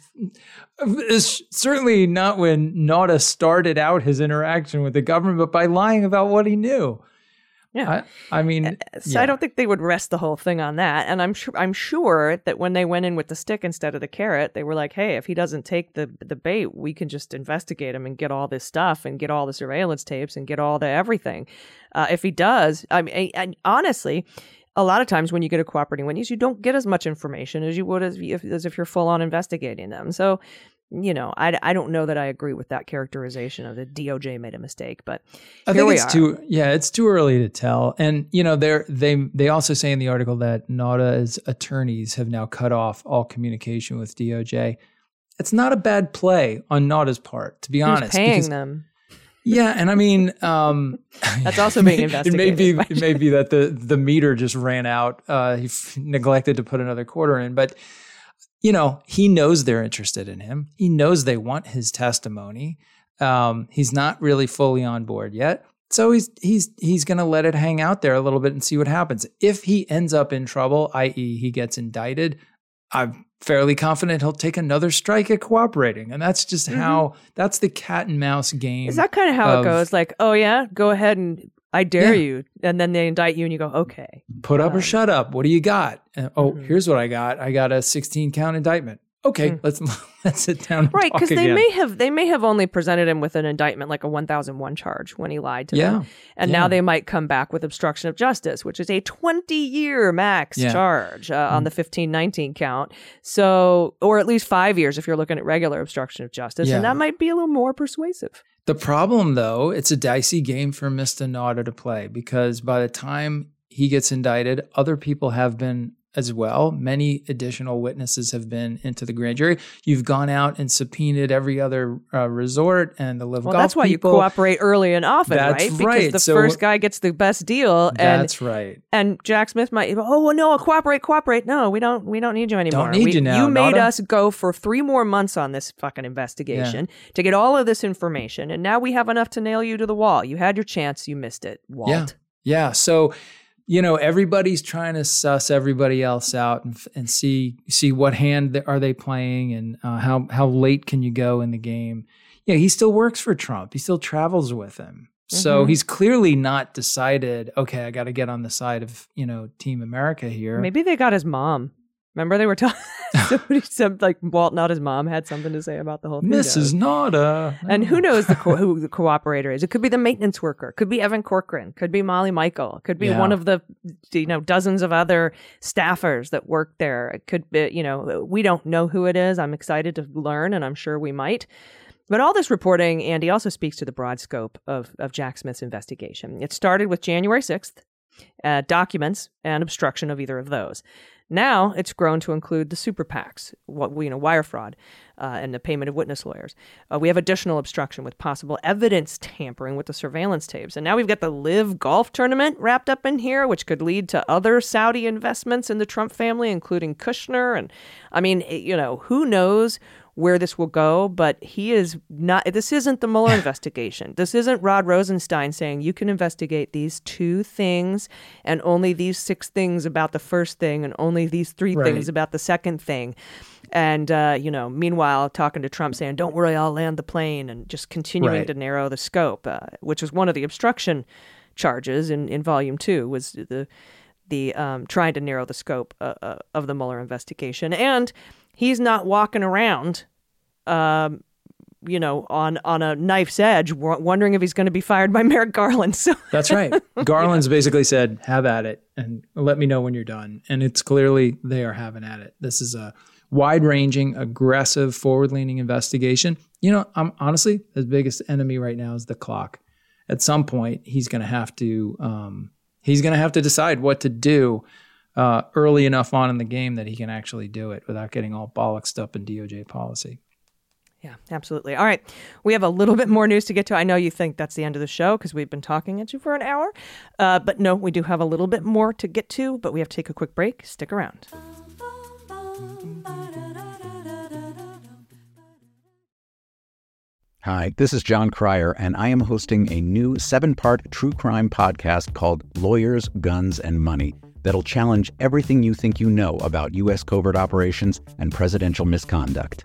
Speaker 1: it certainly not when Nauta started out his interaction with the government, but by lying about what he knew. Yeah, I, I mean,
Speaker 2: so
Speaker 1: yeah.
Speaker 2: I don't think they would rest the whole thing on that. And I'm sure I'm sure that when they went in with the stick instead of the carrot, they were like, "Hey, if he doesn't take the the bait, we can just investigate him and get all this stuff and get all the surveillance tapes and get all the everything. Uh, if he does, I mean, and honestly." A lot of times, when you get a cooperating witness, you don't get as much information as you would as if, as if you're full on investigating them. So, you know, I, I don't know that I agree with that characterization of the DOJ made a mistake, but
Speaker 1: I think it's
Speaker 2: are.
Speaker 1: too yeah, it's too early to tell. And you know, they they they also say in the article that Nauta's attorneys have now cut off all communication with DOJ. It's not a bad play on Nauta's part, to be
Speaker 2: Who's
Speaker 1: honest.
Speaker 2: paying
Speaker 1: because-
Speaker 2: them?
Speaker 1: Yeah, and I mean, um, *laughs*
Speaker 2: That's also being investigated. *laughs*
Speaker 1: it may be it may be that the the meter just ran out. Uh, he f- neglected to put another quarter in, but you know he knows they're interested in him. He knows they want his testimony. Um, he's not really fully on board yet, so he's he's he's going to let it hang out there a little bit and see what happens. If he ends up in trouble, i.e., he gets indicted, I'm fairly confident he'll take another strike at cooperating, and that's just how that's the cat and mouse game.
Speaker 2: Mm-hmm. Is that kind of how
Speaker 1: of-
Speaker 2: it goes? Like, oh yeah, go ahead and I dare
Speaker 1: Yeah.
Speaker 2: you, and then they indict you, and you go, okay.
Speaker 1: put up or
Speaker 2: Um,
Speaker 1: shut up. What do you got? Uh, oh,
Speaker 2: Mhm.
Speaker 1: here's what I got. I got a 16 count indictment. Okay,
Speaker 2: Mm.
Speaker 1: let's *laughs* let's sit down. And
Speaker 2: Right, because they
Speaker 1: again.
Speaker 2: may have they may have only presented him with an indictment like a one thousand one charge when he lied to
Speaker 1: Yeah,
Speaker 2: them, and
Speaker 1: yeah.
Speaker 2: now they might come back with obstruction of justice, which is a twenty year max
Speaker 1: Yeah.
Speaker 2: Charge uh, on the fifteen nineteen count. So, or at least five years if you're looking at regular obstruction of justice, and that might be a little more persuasive.
Speaker 1: The problem, though, it's a dicey game for Mr. Nauta to play because by the time he gets indicted, other people have been as well. Many additional witnesses have been into the grand jury. You've gone out and subpoenaed every other uh, resort and the LIV
Speaker 2: Well,
Speaker 1: golf
Speaker 2: that's why
Speaker 1: people.
Speaker 2: you cooperate early and often,
Speaker 1: That's
Speaker 2: right? Because
Speaker 1: right.
Speaker 2: the
Speaker 1: So-
Speaker 2: first guy gets the best deal, and
Speaker 1: That's right.
Speaker 2: and Jack Smith might, oh well, no, cooperate, cooperate. No, we don't, we don't need you anymore.
Speaker 1: Don't need
Speaker 2: We-
Speaker 1: you now,
Speaker 2: You made
Speaker 1: Nauta.
Speaker 2: us go for three more months on this fucking investigation to get all of this information, and now we have enough to nail you to the wall. You had your chance, you missed it, Walt.
Speaker 1: Yeah. Yeah. So, you know, everybody's trying to suss everybody else out and, and see see what hand are they playing and uh, how how late can you go in the game. Yeah, he still works for Trump. He still travels with him. So
Speaker 2: Mhm.
Speaker 1: he's clearly not decided, okay, I got to get on the side of, you know, Team America here.
Speaker 2: Maybe they got his mom. Remember they were talking. *laughs* *laughs* somebody said like Walt, his mom, had something to say about the whole thing.
Speaker 1: Mrs. Nauta.
Speaker 2: And who knows the co- *laughs* who the cooperator is? It could be the maintenance worker, could be Evan Corcoran, could be Molly Michael, could be
Speaker 1: Yeah.
Speaker 2: one of the you know dozens of other staffers that work there. It could be you know we don't know who it is. I'm excited to learn, and I'm sure we might. But all this reporting, Andy, also speaks to the broad scope of of Jack Smith's investigation. It started with January 6th, uh, documents and obstruction of either of those. Now it's grown to include the super PACs, what you know, wire fraud, uh, and the payment of witness lawyers. Uh, we have additional obstruction with possible evidence tampering with the surveillance tapes, and now we've got the LIV Golf Tournament wrapped up in here, which could lead to other Saudi investments in the Trump family, including Kushner. And I mean, it- you know, who knows where this will go, but he is not. This isn't the Mueller *laughs* investigation. This isn't Rod Rosenstein saying you can investigate these two things and only these six things about the first thing and only these three
Speaker 1: Right.
Speaker 2: things about the second thing. And, uh, you know, meanwhile, talking to Trump saying, don't worry, I'll land the plane and just continuing
Speaker 1: Right.
Speaker 2: to narrow the scope, uh, which was one of the obstruction charges in, in volume two was the the um, trying to narrow the scope uh, uh, of the Mueller investigation, and he's not walking around, um, you know, on on a knife's edge, w- wondering if he's going to be fired by *laughs* Merrick Garland. So
Speaker 1: That's right. *laughs* Garland's basically said, "Have at it, and let me know when you're done." And it's clearly they are having at it. This is a wide-ranging, aggressive, forward-leaning investigation. You know, I'm honestly his biggest enemy right now is the clock. At some point, he's going to have to um, he's going to have to decide what to do uh, early enough on in the game that he can actually do it without getting all bollocksed up in DOJ policy.
Speaker 2: Yeah, absolutely. All right. We have a little bit more news to get to. I know you think that's the end of the show because we've been talking at you for an hour. Uh, but no, we do have a little bit more to get to, but we have to take a quick break. Stick around.
Speaker 3: Hi, this is Jon Cryer, and I am hosting a new seven part true crime podcast called Lawyers, Guns, and Money that'll challenge everything you think you know about U.S. covert operations and presidential misconduct.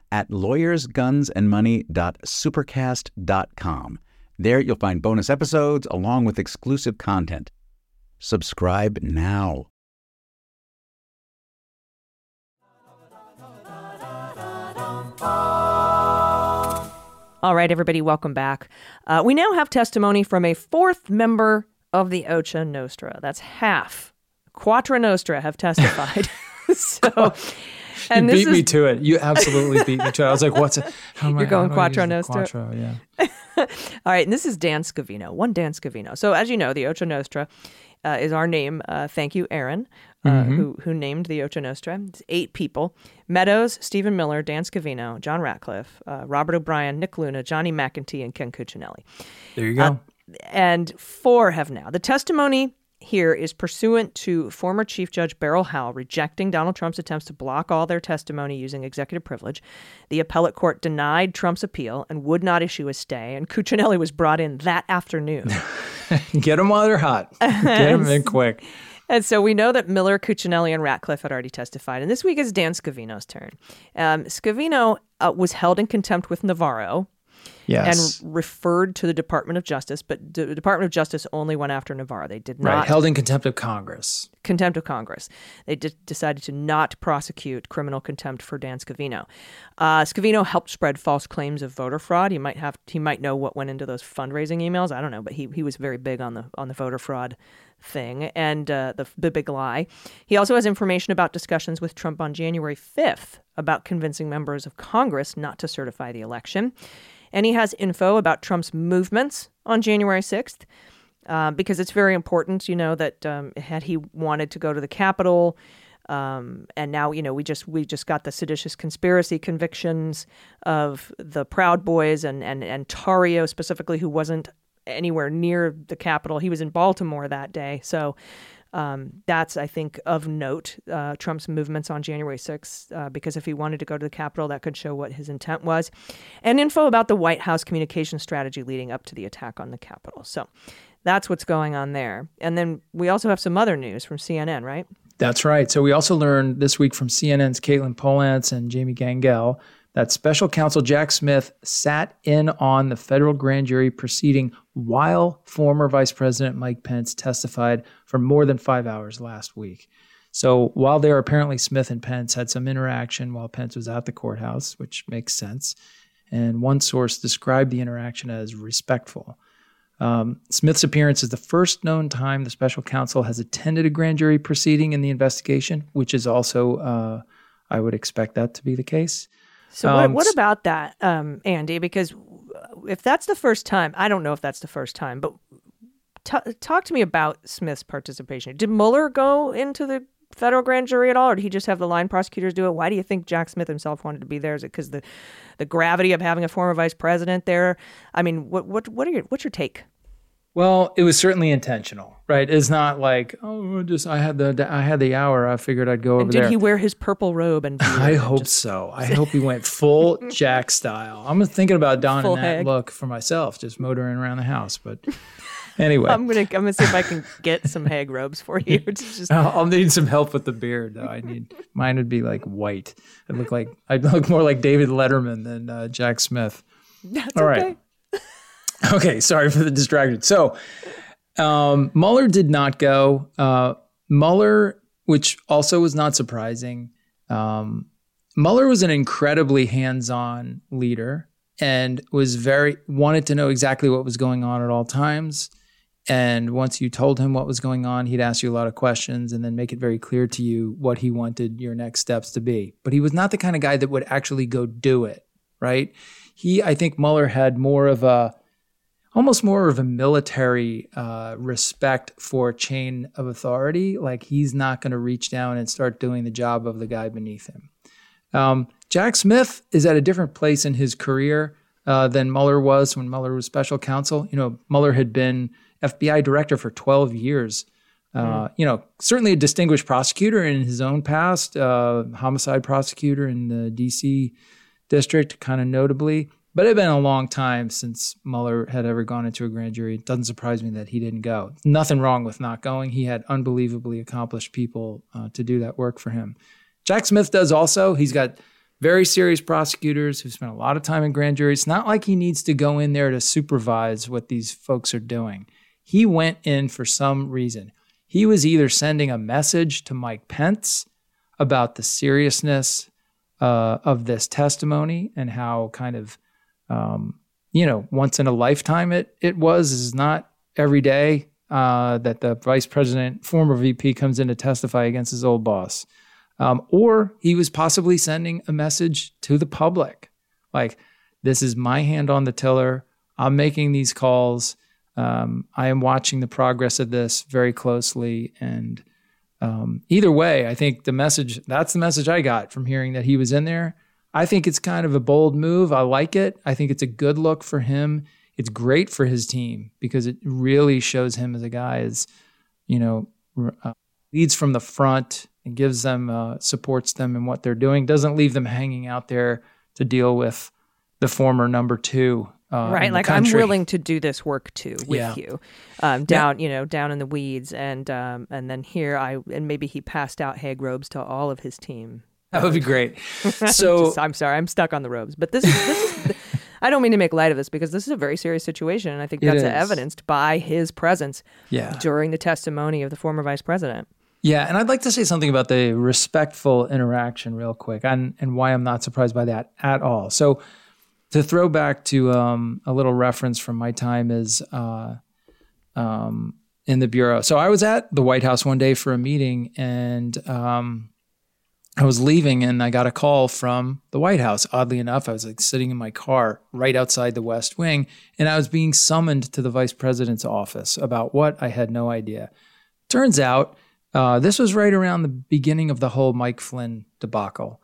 Speaker 3: at lawyersgunsandmoney.supercast.com. There you'll find bonus episodes along with exclusive content. Subscribe now.
Speaker 2: All right, everybody, welcome back. Uh, we now have testimony from a fourth member of the Ocho Nostra. That's half. Quattro Nostra have testified. *laughs* so, *laughs* and
Speaker 1: you beat me to it. You absolutely beat me to it. I was like, "What's *laughs* it?" How am
Speaker 2: You're going
Speaker 1: I use
Speaker 2: Quattro
Speaker 1: the
Speaker 2: Nostra?
Speaker 1: Quattro, yeah. *laughs*
Speaker 2: All right, and this is Dan Scavino, one Dan Scavino. So, as you know, the Ocho Nostra uh, is our name. Uh, thank you, Aaron, uh,
Speaker 1: Mhm.
Speaker 2: who who named the Ocho Nostra. It's eight people: Meadows, Stephen Miller, Dan Scavino, John Ratcliffe, uh, Robert O'Brien, Nick Luna, Johnny McEntee, and Ken Cuccinelli.
Speaker 1: There you go.
Speaker 2: Uh, and four have now. The testimony here is pursuant to former Chief Judge Beryl Howell rejecting Donald Trump's attempts to block all their testimony using executive privilege. The appellate court denied Trump's appeal and would not issue a stay, and Cuccinelli was brought in that afternoon. *laughs*
Speaker 1: Get them while they're hot. Get them in *laughs* quick.
Speaker 2: And so we know that Miller, Cuccinelli, and Ratcliffe had already testified. And this week is Dan Scavino's turn. Um, Scavino uh, was held in contempt with Navarro
Speaker 1: Yes.
Speaker 2: and referred to the Department of Justice, but the Department of Justice only went after Navarro. They did
Speaker 1: right.
Speaker 2: not
Speaker 1: Held in contempt of Congress.
Speaker 2: contempt of Congress. They d- decided to not prosecute criminal contempt for Dan Scavino. Uh, Scavino helped spread false claims of voter fraud. He might have he might know what went into those fundraising emails. I don't know, but he he was very big on the on the voter fraud thing and uh, the the big lie. He also has information about discussions with Trump on January fifth about convincing members of Congress not to certify the election. And he has info about Trump's movements on January 6th uh, because it's very important, you know, that um, had he wanted to go to the Capitol, um, and now you know we just we just got the seditious conspiracy convictions of the Proud Boys and and and Tarrio specifically, who wasn't anywhere near the Capitol. He was in Baltimore that day, so. Um, that's, I think, of note, uh, Trump's movements on January 6th, uh, because if he wanted to go to the Capitol, that could show what his intent was. And info about the White House communication strategy leading up to the attack on the Capitol. So that's what's going on there. And then we also have some other news from CNN, right?
Speaker 1: That's right. So we also learned this week from CNN's Katelyn Polantz and Jamie Gangel that special counsel Jack Smith sat in on the federal grand jury proceeding while former Vice President Mike Pence testified for more than five hours last week. So while there, apparently Smith and Pence had some interaction while Pence was at the courthouse, which makes sense. And one source described the interaction as respectful. Um, Smith's appearance is the first known time the special counsel has attended a grand jury proceeding in the investigation, which is also, uh, I would expect that to be the case.
Speaker 2: So what,
Speaker 1: Um,
Speaker 2: what about that, um, Andy? Because if that's the first time, I don't know if that's the first time, but t- talk to me about Smith's participation. Did Mueller go into the federal grand jury at all, or did he just have the line prosecutors do it? Why do you think Jack Smith himself wanted to be there? Is it because the the gravity of having a former vice president there? I mean, what what what are your what's your take?
Speaker 1: Well, it was certainly intentional, right? It's not like oh, just I had the I had the hour. I figured I'd go over
Speaker 2: And did
Speaker 1: there.
Speaker 2: he wear his purple robe and *laughs*
Speaker 1: I hope
Speaker 2: just-
Speaker 1: so. I *laughs* hope he went full Jack style. I'm thinking about donning that
Speaker 2: hag.
Speaker 1: look for myself, just motoring around the house. But anyway, *laughs*
Speaker 2: I'm gonna I'm gonna see if I can get some hag robes for you. Just
Speaker 1: I'll, I'll need some help with the beard, though. I need mine would be like white. I'd look like I'd look more like David Letterman than uh, Jack Smith.
Speaker 2: that's
Speaker 1: All right. *laughs*
Speaker 2: okay.
Speaker 1: Sorry for the distraction. So, um, Mueller did not go. Uh, Mueller, which also was not surprising, um, Mueller was an incredibly hands-on leader and was very wanted to know exactly what was going on at all times. And once you told him what was going on, he'd ask you a lot of questions and then make it very clear to you what he wanted your next steps to be. But he was not the kind of guy that would actually go do it, right? He, I think Mueller had more of a, almost more of a military uh, respect for chain of authority. Like he's not going to reach down and start doing the job of the guy beneath him. Um, Jack Smith is at a different place in his career uh, than Mueller was when Mueller was special counsel. You know, Mueller had been FBI director for 12 years. Uh, You know, certainly a distinguished prosecutor in his own past, uh, homicide prosecutor in the D.C. district, kind of notably. But it had been a long time since Mueller had ever gone into a grand jury. It doesn't surprise me that he didn't go. Nothing wrong with not going. He had unbelievably accomplished people uh, to do that work for him. Jack Smith does also. He's got very serious prosecutors who spent a lot of time in grand juries. It's not like he needs to go in there to supervise what these folks are doing. He went in for some reason. He was either sending a message to Mike Pence about the seriousness uh, of this testimony and how kind of, um, you know, once in a lifetime it it was. Is not every day uh, that the vice president, former VP, comes in to testify against his old boss. Um, or he was possibly sending a message to the public like, this is my hand on the tiller. I'm making these calls. Um, I am watching the progress of this very closely. And um, either way, I think the message that's the message I got from hearing that he was in there. I think it's kind of a bold move. I like it. I think it's a good look for him. It's great for his team because it really shows him as a guy as, you know, uh, leads from the front and gives them, uh, supports them in what they're doing, doesn't leave them hanging out there to deal with the former number two. Uh,
Speaker 2: right like i'm willing to do this work too with
Speaker 1: Yeah.
Speaker 2: you um, down you know down in the weeds and um, and then here i and maybe he passed out hag robes to all of his team
Speaker 1: That would be great. *laughs* So
Speaker 2: Just- i'm sorry i'm stuck on the robes but this is this is i don't mean to make light of this because this is a very serious situation and i think that's evidenced by his presence
Speaker 1: Yeah.
Speaker 2: during the testimony of the former vice president
Speaker 1: Yeah, and I'd like to say something about the respectful interaction real quick and, and why I'm not surprised by that at all. So, to throw back to um, a little reference from my time as uh, um, in the Bureau. So, I was at the White House one day for a meeting and um, I was leaving and I got a call from the White House. Oddly enough, I was like sitting in my car right outside the West Wing and I was being summoned to the vice president's office about what I had no idea. Turns out, uh, this was right around the beginning of the whole Mike Flynn debacle.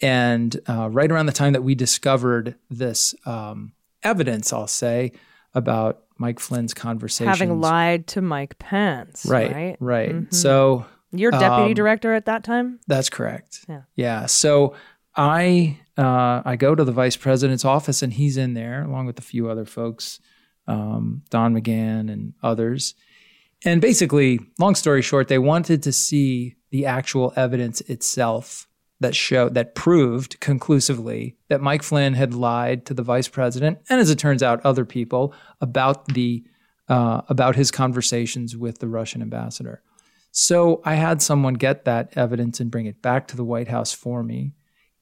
Speaker 1: And uh, right around the time that we discovered this um, evidence, I'll say, about Mike Flynn's conversations.
Speaker 2: having lied to mike pence
Speaker 1: Right,
Speaker 2: right
Speaker 1: right.
Speaker 2: Mhm.
Speaker 1: So
Speaker 2: your deputy
Speaker 1: um,
Speaker 2: director at that time
Speaker 1: that's correct.
Speaker 2: Yeah.
Speaker 1: Yeah. So I uh, I go to the vice president's office and he's in there along with a few other folks, um, Don McGahn and others. And basically, long story short, they wanted to see the actual evidence itself that showed that proved conclusively that Mike Flynn had lied to the vice president and, as it turns out, other people about the uh, about his conversations with the Russian ambassador. So I had someone get that evidence and bring it back to the White House for me.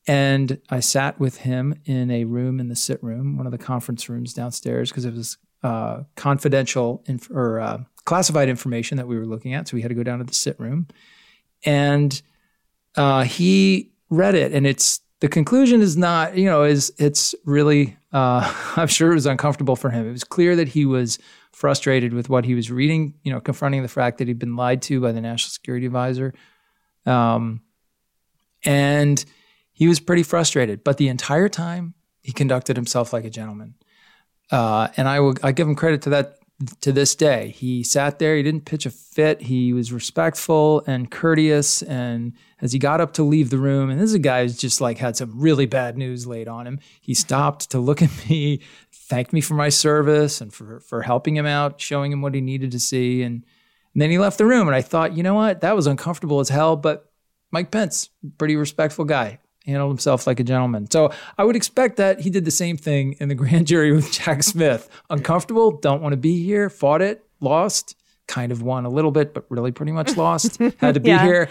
Speaker 1: And I sat with him in a room in the sit room, one of the conference rooms downstairs, because it was uh, confidential inf- or uh, classified information that we were looking at. So we had to go down to the sit room. And uh, he read it, and it's the conclusion is not, you know, is it's really, uh, *laughs* I'm sure it was uncomfortable for him. It was clear that he was frustrated with what he was reading, you know, confronting the fact that he'd been lied to by the national security advisor. Um, and he was pretty frustrated, but the entire time he conducted himself like a gentleman. Uh, and I will, I give him credit to that, to this day. He sat there, he didn't pitch a fit. He was respectful and courteous. And as he got up to leave the room, and this is a guy who's just like had some really bad news laid on him, he stopped to look at me, thanked me for my service and for, for helping him out, showing him what he needed to see. And, and then he left the room. And I thought, you know what? That was uncomfortable as hell. But Mike Pence, pretty respectful guy handled himself like a gentleman. So I would expect that he did the same thing in the *laughs* grand jury with Jack *laughs* Smith. Uncomfortable, don't want to be here, fought it, lost, kind of won a little bit, but really pretty much lost. *laughs* Had to be
Speaker 2: Yeah.
Speaker 1: here.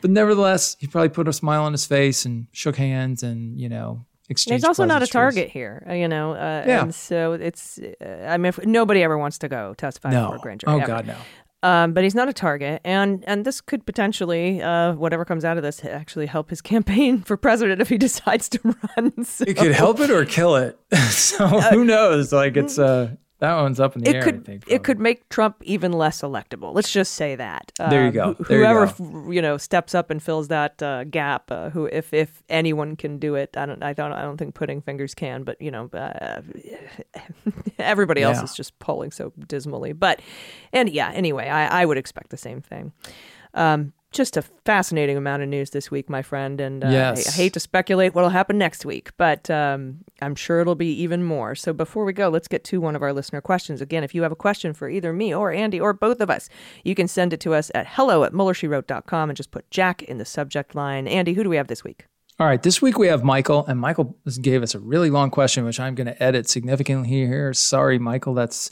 Speaker 1: But nevertheless, he probably put a smile on his face and shook hands and, you know, exchanged
Speaker 2: He's also not a target here, uh, you know. Uh,
Speaker 1: Yeah.
Speaker 2: And so it's, uh, I mean, if, nobody ever wants to go testify
Speaker 1: No.
Speaker 2: for a grand jury.
Speaker 1: Oh,
Speaker 2: ever.
Speaker 1: God, no.
Speaker 2: Um, but he's not a target, and and this could potentially, uh, whatever comes out of this, actually help his *laughs* campaign for president if he decides to *laughs* run. So.
Speaker 1: It could help it or kill it. *laughs* so who knows? Like it's uh that one's up in the
Speaker 2: It
Speaker 1: air. I
Speaker 2: could
Speaker 1: think.
Speaker 2: it could make Trump even less electable. Let's just say that.
Speaker 1: There you
Speaker 2: Um,
Speaker 1: go. There you
Speaker 2: whoever
Speaker 1: go.
Speaker 2: f- you know steps up and fills that uh, gap, uh, who if if anyone can do it, I don't I don't I don't think Pudding Fingers can, but you know, uh, *laughs* everybody else
Speaker 1: Yeah.
Speaker 2: is just polling so dismally. But and yeah, anyway, I I would expect the same thing. Um, just a fascinating amount of news this week, my friend, and uh,
Speaker 1: Yes.
Speaker 2: I, I hate to speculate what'll happen next week, but um, I'm sure it'll be even more. So before we go, let's get to one of our listener questions. Again, if you have a question for either me or Andy or both of us, you can send it to us at hello at muellershewrote.com and just put Jack in the subject line. Andy, who do we have this week?
Speaker 1: All right, this week we have Michael, and Michael gave us a really long question, which I'm going to edit significantly here. Sorry, Michael. That's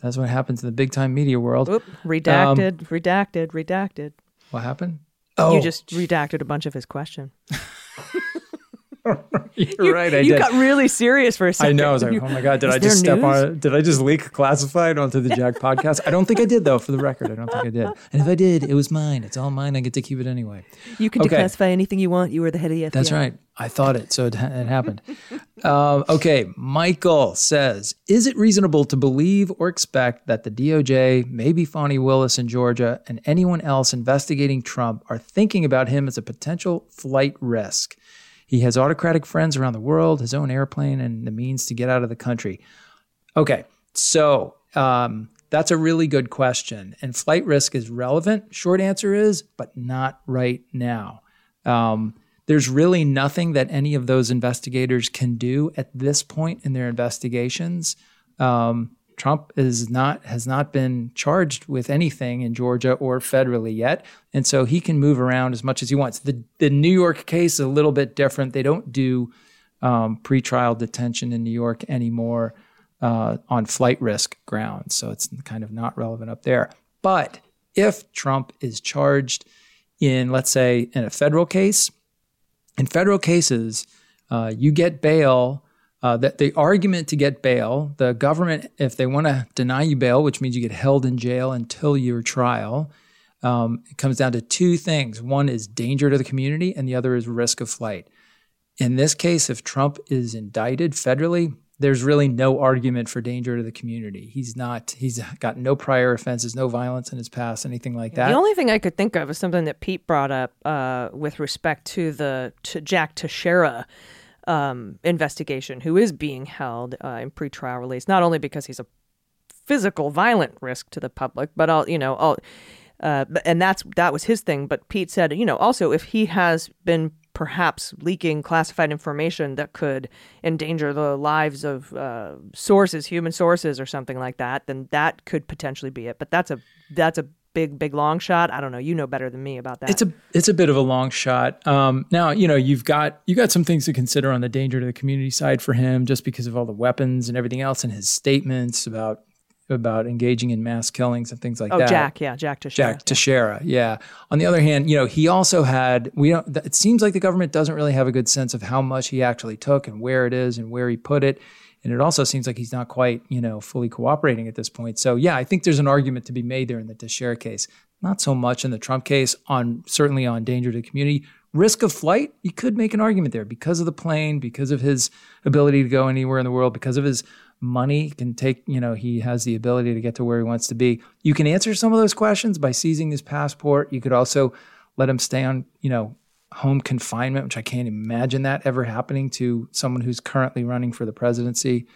Speaker 1: that's what happens in the big time media world.
Speaker 2: Oop, redacted, redacted, redacted.
Speaker 1: What happened?
Speaker 2: Oh, You just redacted a bunch of his question. *laughs*
Speaker 1: You're right. I
Speaker 2: you
Speaker 1: did.
Speaker 2: got really serious for a second.
Speaker 1: I know. I was like, oh my god, did
Speaker 2: Is
Speaker 1: I just step
Speaker 2: news?
Speaker 1: on? Did I just leak classified onto the Jack *laughs* podcast? I don't think I did, though. For the record, I don't think I did. And if I did, it was mine. It's all mine. I get to keep it anyway.
Speaker 2: You can
Speaker 1: Okay.
Speaker 2: declassify anything you want. You were the head of the FBI.
Speaker 1: That's right. I thought it, so it, it happened. um, okay, Michael says, is it reasonable to believe or expect that the DOJ, maybe Fani Willis in Georgia, and anyone else investigating Trump are thinking about him as a potential flight risk? He has autocratic friends around the world, his own airplane, and the means to get out of the country. Okay, so um, that's a really good question. And flight risk is relevant. Short answer is, but not right now. Um, there's really nothing that any of those investigators can do at this point in their investigations. Um, Trump is not has not been charged with anything in Georgia or federally yet, and so he can move around as much as he wants. The the New York case is a little bit different. They don't do um, pretrial detention in New York anymore uh, on flight risk grounds, so it's kind of not relevant up there. But if Trump is charged in, let's say, in a federal case, in federal cases, uh, you get bail. Uh, that the argument to get bail, the government, if they want to deny you bail, which means you get held in jail until your trial, um, it comes down to two things. One is danger to the community, and the other is risk of flight. In this case, if Trump is indicted federally, there's really no argument for danger to the community. He's not. He's got no prior offenses, no violence in his past, anything like that.
Speaker 2: The only thing I could think of is something that Pete brought up uh, with respect to the to Jack Teixeira um, investigation, who is being held uh, in pretrial release, not only because he's a physical, violent risk to the public, but all you know, all, uh, and that's that was his thing. But Pete said, you know, also if he has been perhaps leaking classified information that could endanger the lives of uh, sources, human sources, or something like that, then that could potentially be it. But that's a that's a big big long shot. I don't know. You know better than me about that.
Speaker 1: It's a it's a bit of a long shot. Um, now you know you've got you got some things to consider on the danger to the community side for him, just because of all the weapons and everything else, and his statements about about engaging in mass killings and things like
Speaker 2: oh
Speaker 1: that.
Speaker 2: Jack, yeah, Jack Teixeira.
Speaker 1: Jack Teixeira, yeah. On the other hand, you know, he also had we don't. It seems like the government doesn't really have a good sense of how much he actually took and where it is and where he put it. And it also seems like he's not quite, you know, fully cooperating at this point. So yeah, I think there's an argument to be made there in the Teixeira case. Not so much in the Trump case. On certainly on danger to the community, risk of flight. You could make an argument there because of the plane, because of his ability to go anywhere in the world, because of his money can take you know he has the ability to get to where he wants to be you can answer some of those questions by seizing his passport you could also let him stay on you know home confinement which i can't imagine that ever happening to someone who's currently running for the presidency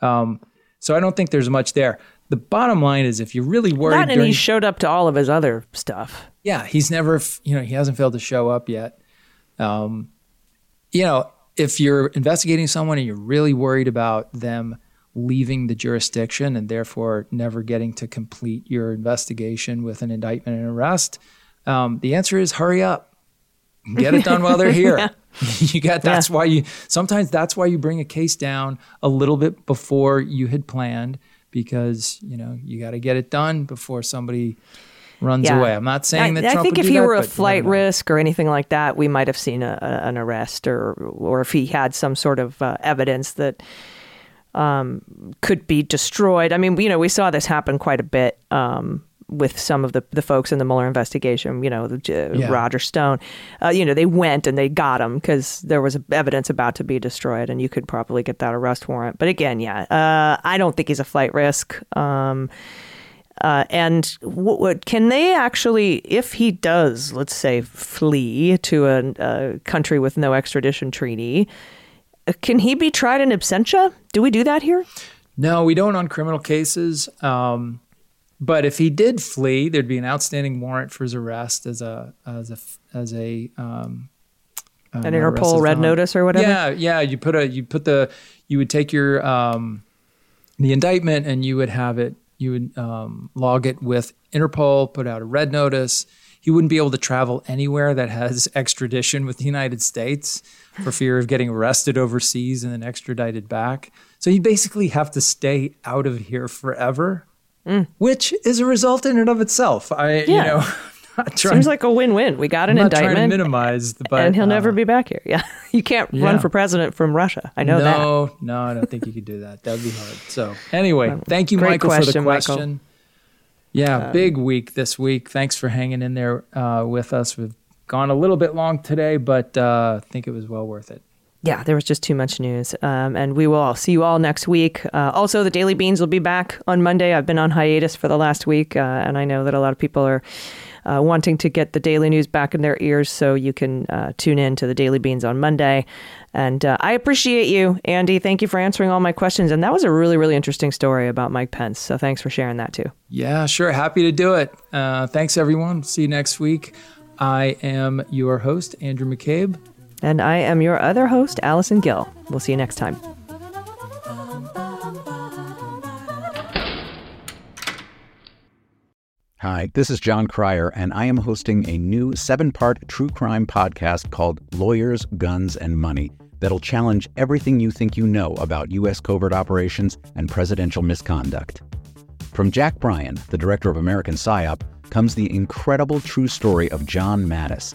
Speaker 1: um, so i don't think there's much there the bottom line is if you're really worried.
Speaker 2: That and
Speaker 1: during,
Speaker 2: he showed up to all of his other stuff.
Speaker 1: Yeah, he's never, you know, he hasn't failed to show up yet. Um, you know, if you're investigating someone and you're really worried about them leaving the jurisdiction and therefore never getting to complete your investigation with an indictment and arrest, um, the answer is hurry up. Get it done while they're here. *laughs* yeah. *laughs* you got that's yeah. why you sometimes that's why you bring a case down a little bit before you had planned because you know you got to get it done before somebody runs yeah. away. I'm not saying
Speaker 2: I,
Speaker 1: that.
Speaker 2: I think if
Speaker 1: he
Speaker 2: that,
Speaker 1: were
Speaker 2: a flight risk or anything like that, we might have seen a, a, an arrest, or or if he had some sort of uh, evidence that um, could be destroyed. I mean, you know, we saw this happen quite a bit. Um, with some of the, the folks in the Mueller investigation, you know, the, uh, yeah. Roger Stone, uh, you know, they went and they got him because there was evidence about to be destroyed, and you could probably get that arrest warrant. But again, yeah, uh, I don't think he's a flight risk. Um, uh, and can they actually, if he does, let's say, flee to a, a country with no extradition treaty, uh, can he be tried in absentia? Do we do that here?
Speaker 1: No, we don't on criminal cases. Um, but if he did flee, there'd be an outstanding warrant for his arrest as a as a as a um,
Speaker 2: uh, an Interpol red notice or whatever.
Speaker 1: Yeah, yeah. You put a you put the you would take your um, the indictment and you would have it you would um, log it with Interpol, put out a red notice. He wouldn't be able to travel anywhere that has *laughs* extradition with the United States for fear of getting arrested overseas and then extradited back. So you basically have to stay out of here forever, mm. which is a result in and of itself. I, yeah. you know, *laughs*
Speaker 2: Seems like a win-win. We got an
Speaker 1: I'm
Speaker 2: indictment.
Speaker 1: Trying to minimize the, but,
Speaker 2: and he'll uh, never be back here. *laughs* Yeah, you can't yeah. run for president from Russia. I know
Speaker 1: no,
Speaker 2: that.
Speaker 1: No, no, I don't think you could do that. That would be hard. So anyway, *laughs* thank you, Michael, question, for the question. Michael. Yeah, uh, big week this week. Thanks for hanging in there uh, with us. We've gone a little bit long today, but uh, I think it was well worth it.
Speaker 2: Yeah, there was just too much news. Um, and we will all see you all next week. Uh, also, the Daily Beans will be back on Monday. I've been on hiatus for the last week, uh, and I know that a lot of people are uh, wanting to get the daily news back in their ears, so you can uh, tune in to the Daily Beans on Monday. And uh, I appreciate you, Andy. Thank you for answering all my questions. And that was a really, really interesting story about Mike Pence. So thanks for sharing that too.
Speaker 1: Yeah, sure. Happy to do it. Uh, thanks, everyone. See you next week. I am your host, Andrew McCabe.
Speaker 2: And I am your other host, Allison Gill. We'll see you next time.
Speaker 3: Hi, this is Jon Cryer, and I am hosting a new seven part true crime podcast called Lawyers, Guns, and Money that'll challenge everything you think you know about U.S. covert operations and presidential misconduct. From Jack Bryan, the director of American PSYOP, comes the incredible true story of John Mattes,